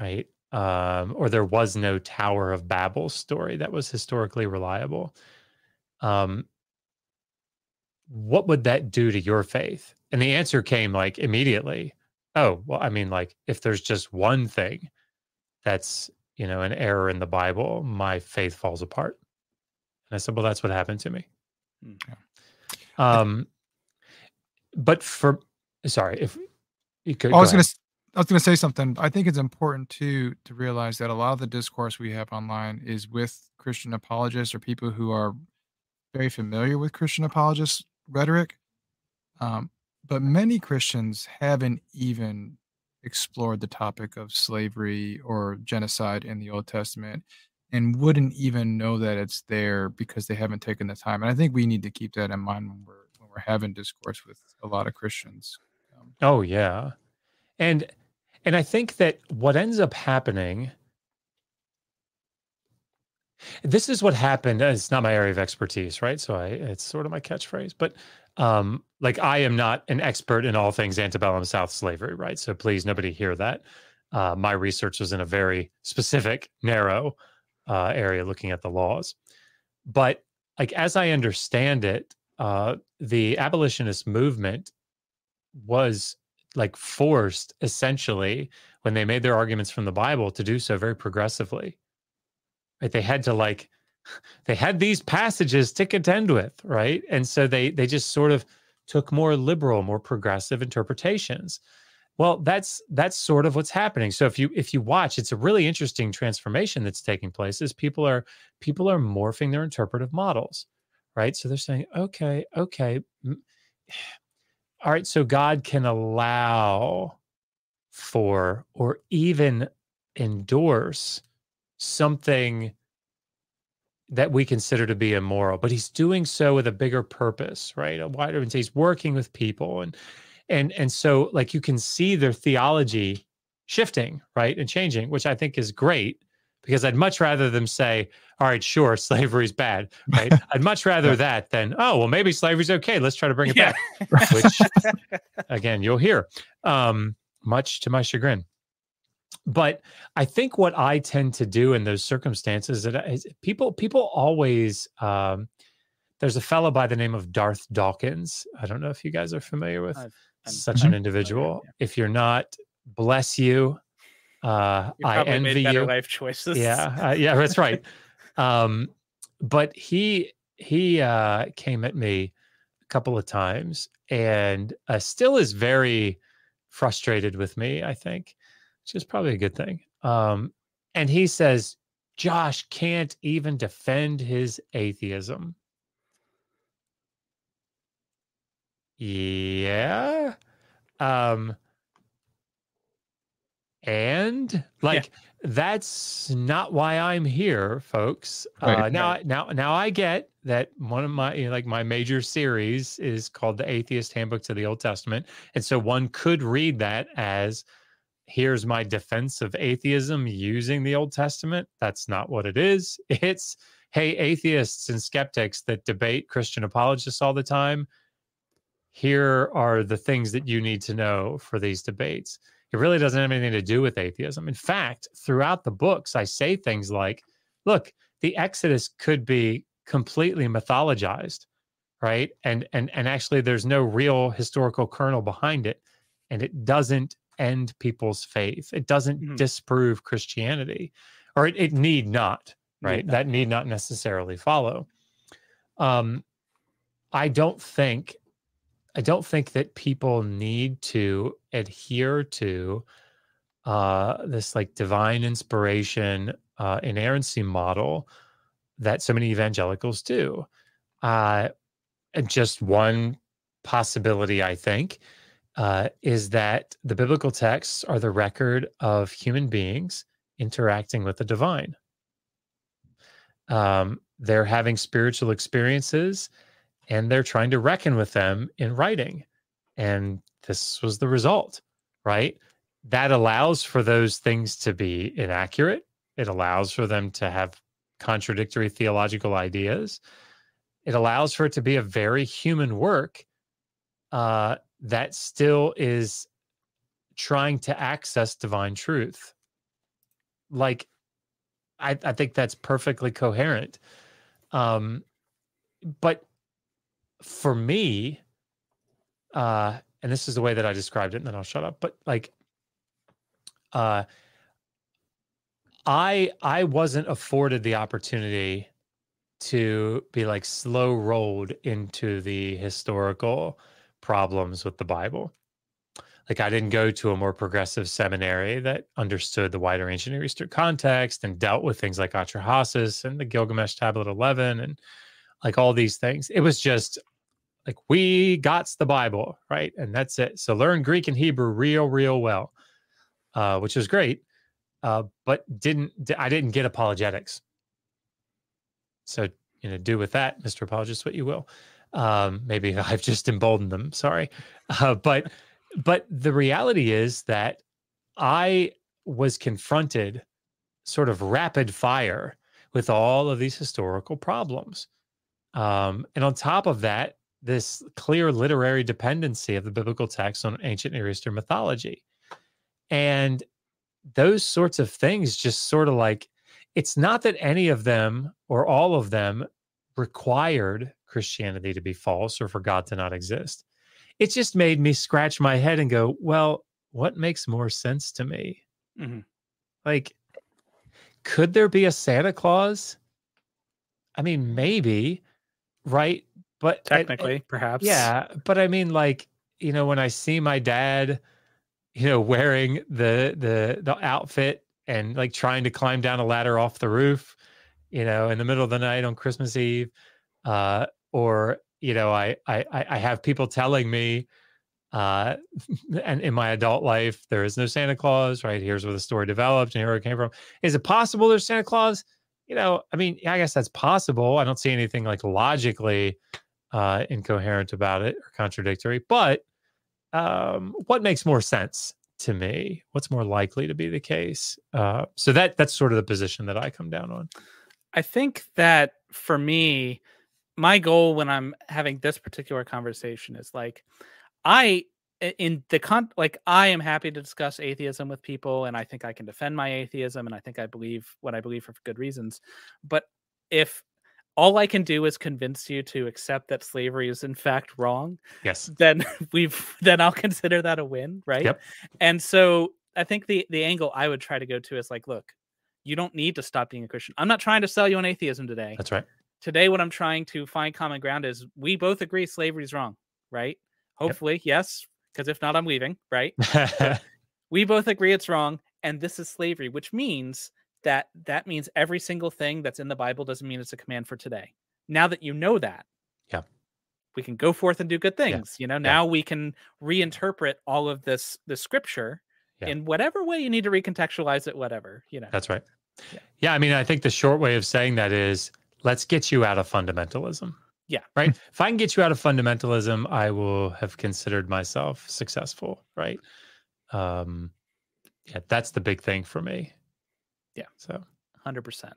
right? Um, or there was no Tower of Babel story that was historically reliable. Um, what would that do to your faith? And the answer came like immediately. Oh, well, I mean, like if there's just one thing that's, you know, an error in the Bible, my faith falls apart. And I said, well, that's what happened to me. Yeah. Um, but for, sorry, if you could, I was go going to I was going to say something. I think it's important to to realize that a lot of the discourse we have online is with Christian apologists or people who are very familiar with Christian apologist rhetoric. Um, but many Christians haven't even explored the topic of slavery or genocide in the Old Testament and wouldn't even know that it's there because they haven't taken the time. And I think we need to keep that in mind when we're when we're having discourse with a lot of Christians. Oh yeah. And and I think that what ends up happening this is what happened. It's not my area of expertise, right? So I it's sort of my catchphrase, but um like I am not an expert in all things antebellum South slavery, right? So please nobody hear that. Uh, my research was in a very specific, narrow uh, area looking at the laws. But like as I understand it, uh, the abolitionist movement was like forced essentially when they made their arguments from the Bible to do so very progressively. Right? They had to like [LAUGHS] they had these passages to contend with, right? And so they they just sort of took more liberal, more progressive interpretations. Well, that's that's sort of what's happening. So if you if you watch, it's a really interesting transformation that's taking place. Is people are people are morphing their interpretive models, right? So they're saying, okay, okay, all right, so God can allow for or even endorse something that we consider to be immoral, but he's doing so with a bigger purpose, right? A wider and he's working with people and and and so like you can see their theology shifting, right? And changing, which I think is great because I'd much rather them say, all right, sure, [LAUGHS] slavery's bad, [LAUGHS] right? I'd much rather Yeah. that than, oh, well, maybe slavery's okay. Let's try to bring it Yeah. back [LAUGHS] which again you'll hear um, much to my chagrin but i think what i tend to do in those circumstances that is people people always um, there's a fellow by the name of darth dawkins i don't know if you guys are familiar with I've- I'm such Mhm. an individual if you're not bless you uh, i envy better you. life choices. yeah uh, yeah that's right. [LAUGHS] Um but he he uh came at me a couple of times and uh, still is very frustrated with me i think which is probably a good thing. Um and he says josh can't even defend his atheism. Yeah. Um and like that's not why i'm here folks. Right, uh now right. now now i get that one of my you know, like my major series is called the atheist handbook to the old testament. And so one could read that as here's my defense of atheism using the old testament. That's not what it is. It's hey atheists and skeptics that debate christian apologists all the time here are the things that you need to know for these debates it really doesn't have anything to do with atheism. In fact, throughout the books, I say things like, look, the Exodus could be completely mythologized, right? And and and actually there's no real historical kernel behind it. And it doesn't end people's faith. It doesn't Mhm. disprove Christianity. Or it, it need not, Need right? not. That need not necessarily follow. Um, I don't think I don't think that people need to adhere to uh, this like divine inspiration, uh, inerrancy model that so many evangelicals do. Uh, just one possibility, I think, uh, is that the biblical texts are the record of human beings interacting with the divine. Um, they're having spiritual experiences and they're trying to reckon with them in writing. And this was the result, right? that allows for those things to be inaccurate. It allows for them to have contradictory theological ideas. It allows for it to be a very human work uh, that still is trying to access divine truth. Like, I, I think that's perfectly coherent. Um, but for me, uh, and this is the way that I described it, and then I'll shut up. But like, uh, I I wasn't afforded the opportunity to be like slow rolled into the historical problems with the Bible. Like I didn't go to a more progressive seminary that understood the wider ancient Near Eastern context and dealt with things like Atrahasis and the Gilgamesh Tablet 11 and like all these things. It was just like we got the Bible, right? And that's it. So learn Greek and Hebrew real, real well, uh, which is great. Uh, but didn't I didn't get apologetics. So you know, do with that, Mr. Apologist, what you will. Um, maybe [LAUGHS] I've just emboldened them. Sorry, uh, but but the reality is that I was confronted, sort of rapid fire, with all of these historical problems. Um, and on top of that, this clear literary dependency of the biblical text on ancient Near Eastern mythology. And those sorts of things just sort of like it's not that any of them or all of them required Christianity to be false or for God to not exist. It just made me scratch my head and go, well, what makes more sense to me? Mm-hmm. Like, could there be a Santa Claus? I mean, maybe, right? But technically, I, perhaps. Yeah. But I mean, like, you know, when I see my dad, you know, wearing the the the outfit and like trying to climb down a ladder off the roof, you know, in the middle of the night on Christmas Eve, uh, or you know, I I I have people telling me, uh, [LAUGHS] and in my adult life, there is no Santa Claus. Right here's where the story developed and here it came from. Is it possible there's Santa Claus? You know, I mean, I guess that's possible. I don't see anything like logically uh, incoherent about it or contradictory. But um, what makes more sense to me? What's more likely to be the case? Uh, so that that's sort of the position that I come down on. I think that for me, my goal when I'm having this particular conversation is like, I in the con like I am happy to discuss atheism with people, and I think I can defend my atheism, and I think I believe what I believe for good reasons. But if all I can do is convince you to accept that slavery is in fact wrong. Yes. Then [LAUGHS] we've then I'll consider that a win, right? Yep. And so I think the the angle I would try to go to is like, look, you don't need to stop being a Christian. I'm not trying to sell you on atheism today. That's right. Today, what I'm trying to find common ground is we both agree slavery is wrong, right? Hopefully, yep. yes, because if not, I'm leaving, right? [LAUGHS] we both agree it's wrong, and this is slavery, which means that that means every single thing that's in the Bible doesn't mean it's a command for today. Now that you know that, yeah, we can go forth and do good things. Yeah. You know, now yeah. we can reinterpret all of this the scripture yeah. in whatever way you need to recontextualize it. Whatever you know. That's right. Yeah. yeah, I mean, I think the short way of saying that is let's get you out of fundamentalism. Yeah. Right. [LAUGHS] if I can get you out of fundamentalism, I will have considered myself successful. Right. Um, yeah, that's the big thing for me. Yeah. So 100%.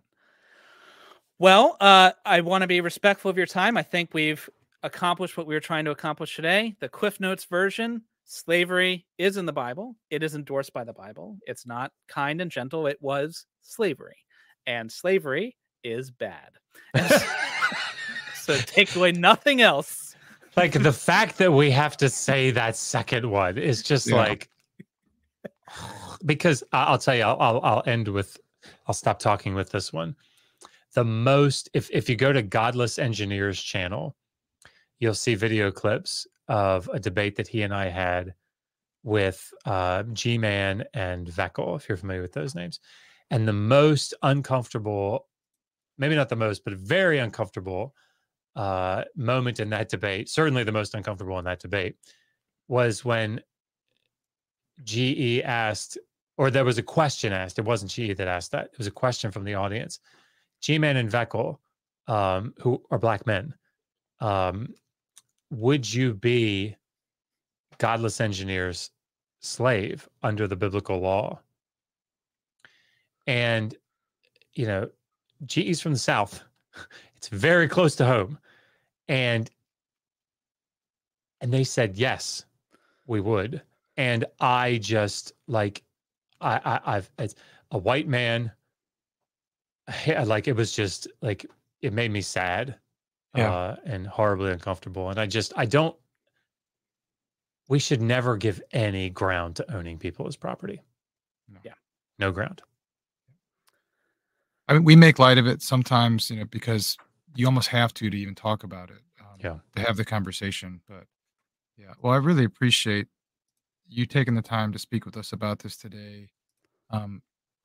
Well, uh, I want to be respectful of your time. I think we've accomplished what we were trying to accomplish today. The Cliff Notes version, slavery is in the Bible. It is endorsed by the Bible. It's not kind and gentle. It was slavery. And slavery is bad. [LAUGHS] so take away nothing else. Like the fact that we have to say that second one is just yeah. like [SIGHS] because I'll tell you, I'll, I'll, I'll end with I'll stop talking with this one. The most, if if you go to Godless Engineers channel, you'll see video clips of a debate that he and I had with uh, G Man and Veckel, if you're familiar with those names. And the most uncomfortable, maybe not the most, but very uncomfortable uh, moment in that debate, certainly the most uncomfortable in that debate, was when GE asked or there was a question asked. It wasn't she that asked that. It was a question from the audience. G-Man and Veckel, um, who are black men, um, would you be godless engineers slave under the biblical law. And, you know, GE's from the South. [LAUGHS] It's very close to home. And and they said yes, we would. And I just like I, I I've it's a white man. Like it was just like it made me sad Yeah. uh, and horribly uncomfortable. And I just I don't. We should never give any ground to owning people as property. No. Yeah. no ground. I mean, we make light of it sometimes, you know, because you almost have to to even talk about it. Um, Yeah. To have the conversation, but yeah. Well, I really appreciate you taking the time to speak with us about this today. Um,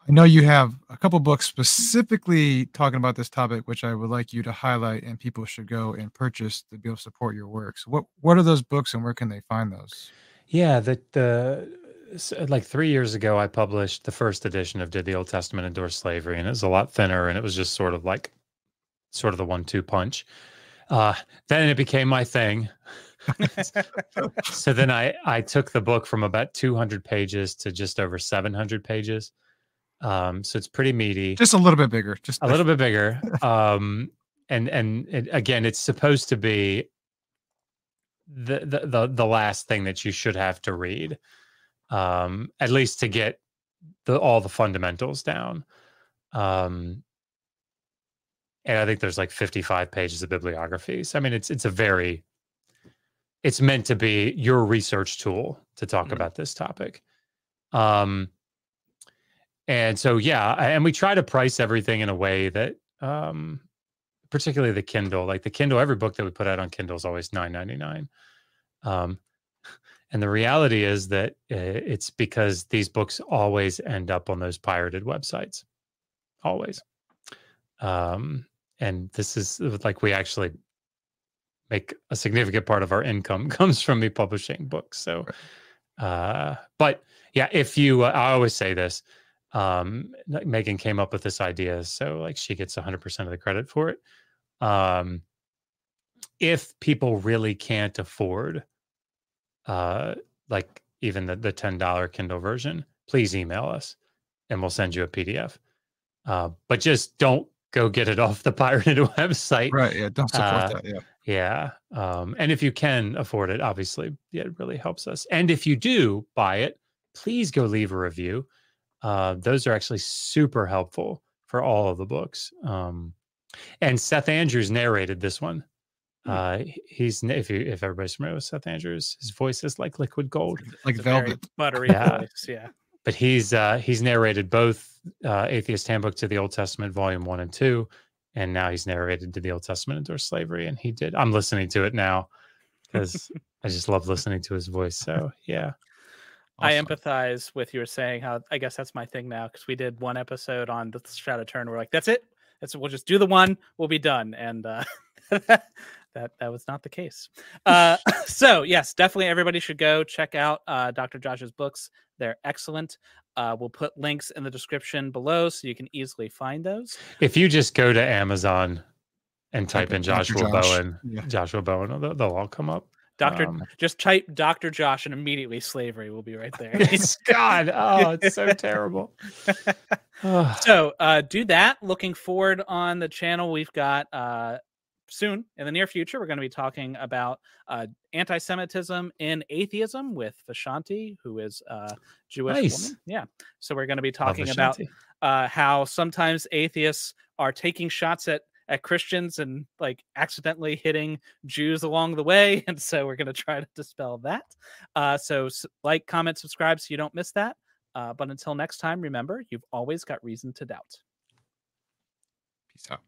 I know you have a couple books specifically talking about this topic, which I would like you to highlight, and people should go and purchase to be able to support your works. What What are those books, and where can they find those? Yeah, the the like three years ago, I published the first edition of Did the Old Testament Endorse Slavery, and it was a lot thinner, and it was just sort of like sort of the one-two punch. Uh, then it became my thing. [LAUGHS] so then I I took the book from about 200 pages to just over 700 pages. Um, so it's pretty meaty Just a little bit bigger. Just a little bit bigger um and and it, again it's supposed to be the, the the the last thing that you should have to read um at least to get the all the fundamentals down um and i think there's like 55 pages of bibliographies i mean it's it's a very it's meant to be your research tool to talk Mhm. about this topic. Um and so yeah and we try to price everything in a way that um particularly the kindle like the kindle every book that we put out on kindle is always 9.99 um [LAUGHS] and the reality is that uh, it's because these books always end up on those pirated websites. Always. Um and this is like we actually make a significant part of our income [LAUGHS] comes from me publishing books so uh but yeah if you uh, i always say this um megan came up with this idea so like she gets 100% of the credit for it um if people really can't afford uh like even the, the $10 kindle version please email us and we'll send you a pdf uh but just don't go get it [LAUGHS] off the pirated [LAUGHS] website right. Yeah. Don't support Uh, that. Yeah. Yeah. Um, and if you can afford it, obviously, yeah, it really helps us. And if you do buy it, please go leave a review. Uh, those are actually super helpful for all of the books. Um, and Seth Andrews narrated this one. Hmm. Uh, he's if you if everybody's familiar with Seth Andrews, his voice is like liquid gold. Like It's velvet. buttery Yeah. voice. Yeah. But he's uh, he's narrated both uh, Atheist Handbook to the Old Testament, Volume One and Two, and now he's narrated to the Old Testament Endorse Slavery. And he did. I'm listening to it now because I just love listening to his voice. So yeah, I empathize with you saying how I guess that's my thing now because we did one episode on the Shroud of Turin. We're like, that's it. That's we'll just do the one. We'll be done. And uh, [LAUGHS] that that was not the case. Uh, [LAUGHS] so yes, definitely everybody should go check out uh, Dr. Josh's books. They're excellent. Uh, we'll put links in the description below so you can easily find those. if you just go to Amazon and type Type in in Joshua Josh. Bowen, Yeah. Joshua Bowen, they'll, they'll all come up. Doctor, Um, just type Dr. Josh and immediately slavery will be right there. [LAUGHS] It's God, oh, it's so [LAUGHS] terrible. So uh do that looking forward on the channel we've got uh soon in the near future we're going to be talking about uh anti-semitism in atheism with Vashanti who is a jewish Nice. woman yeah so we're going to be talking about uh how sometimes atheists are taking shots at at christians and like accidentally hitting jews along the way [LAUGHS] and so we're going to try to dispel that uh so like comment subscribe so you don't miss that uh, but until next time, remember, you've always got reason to doubt. Peace out.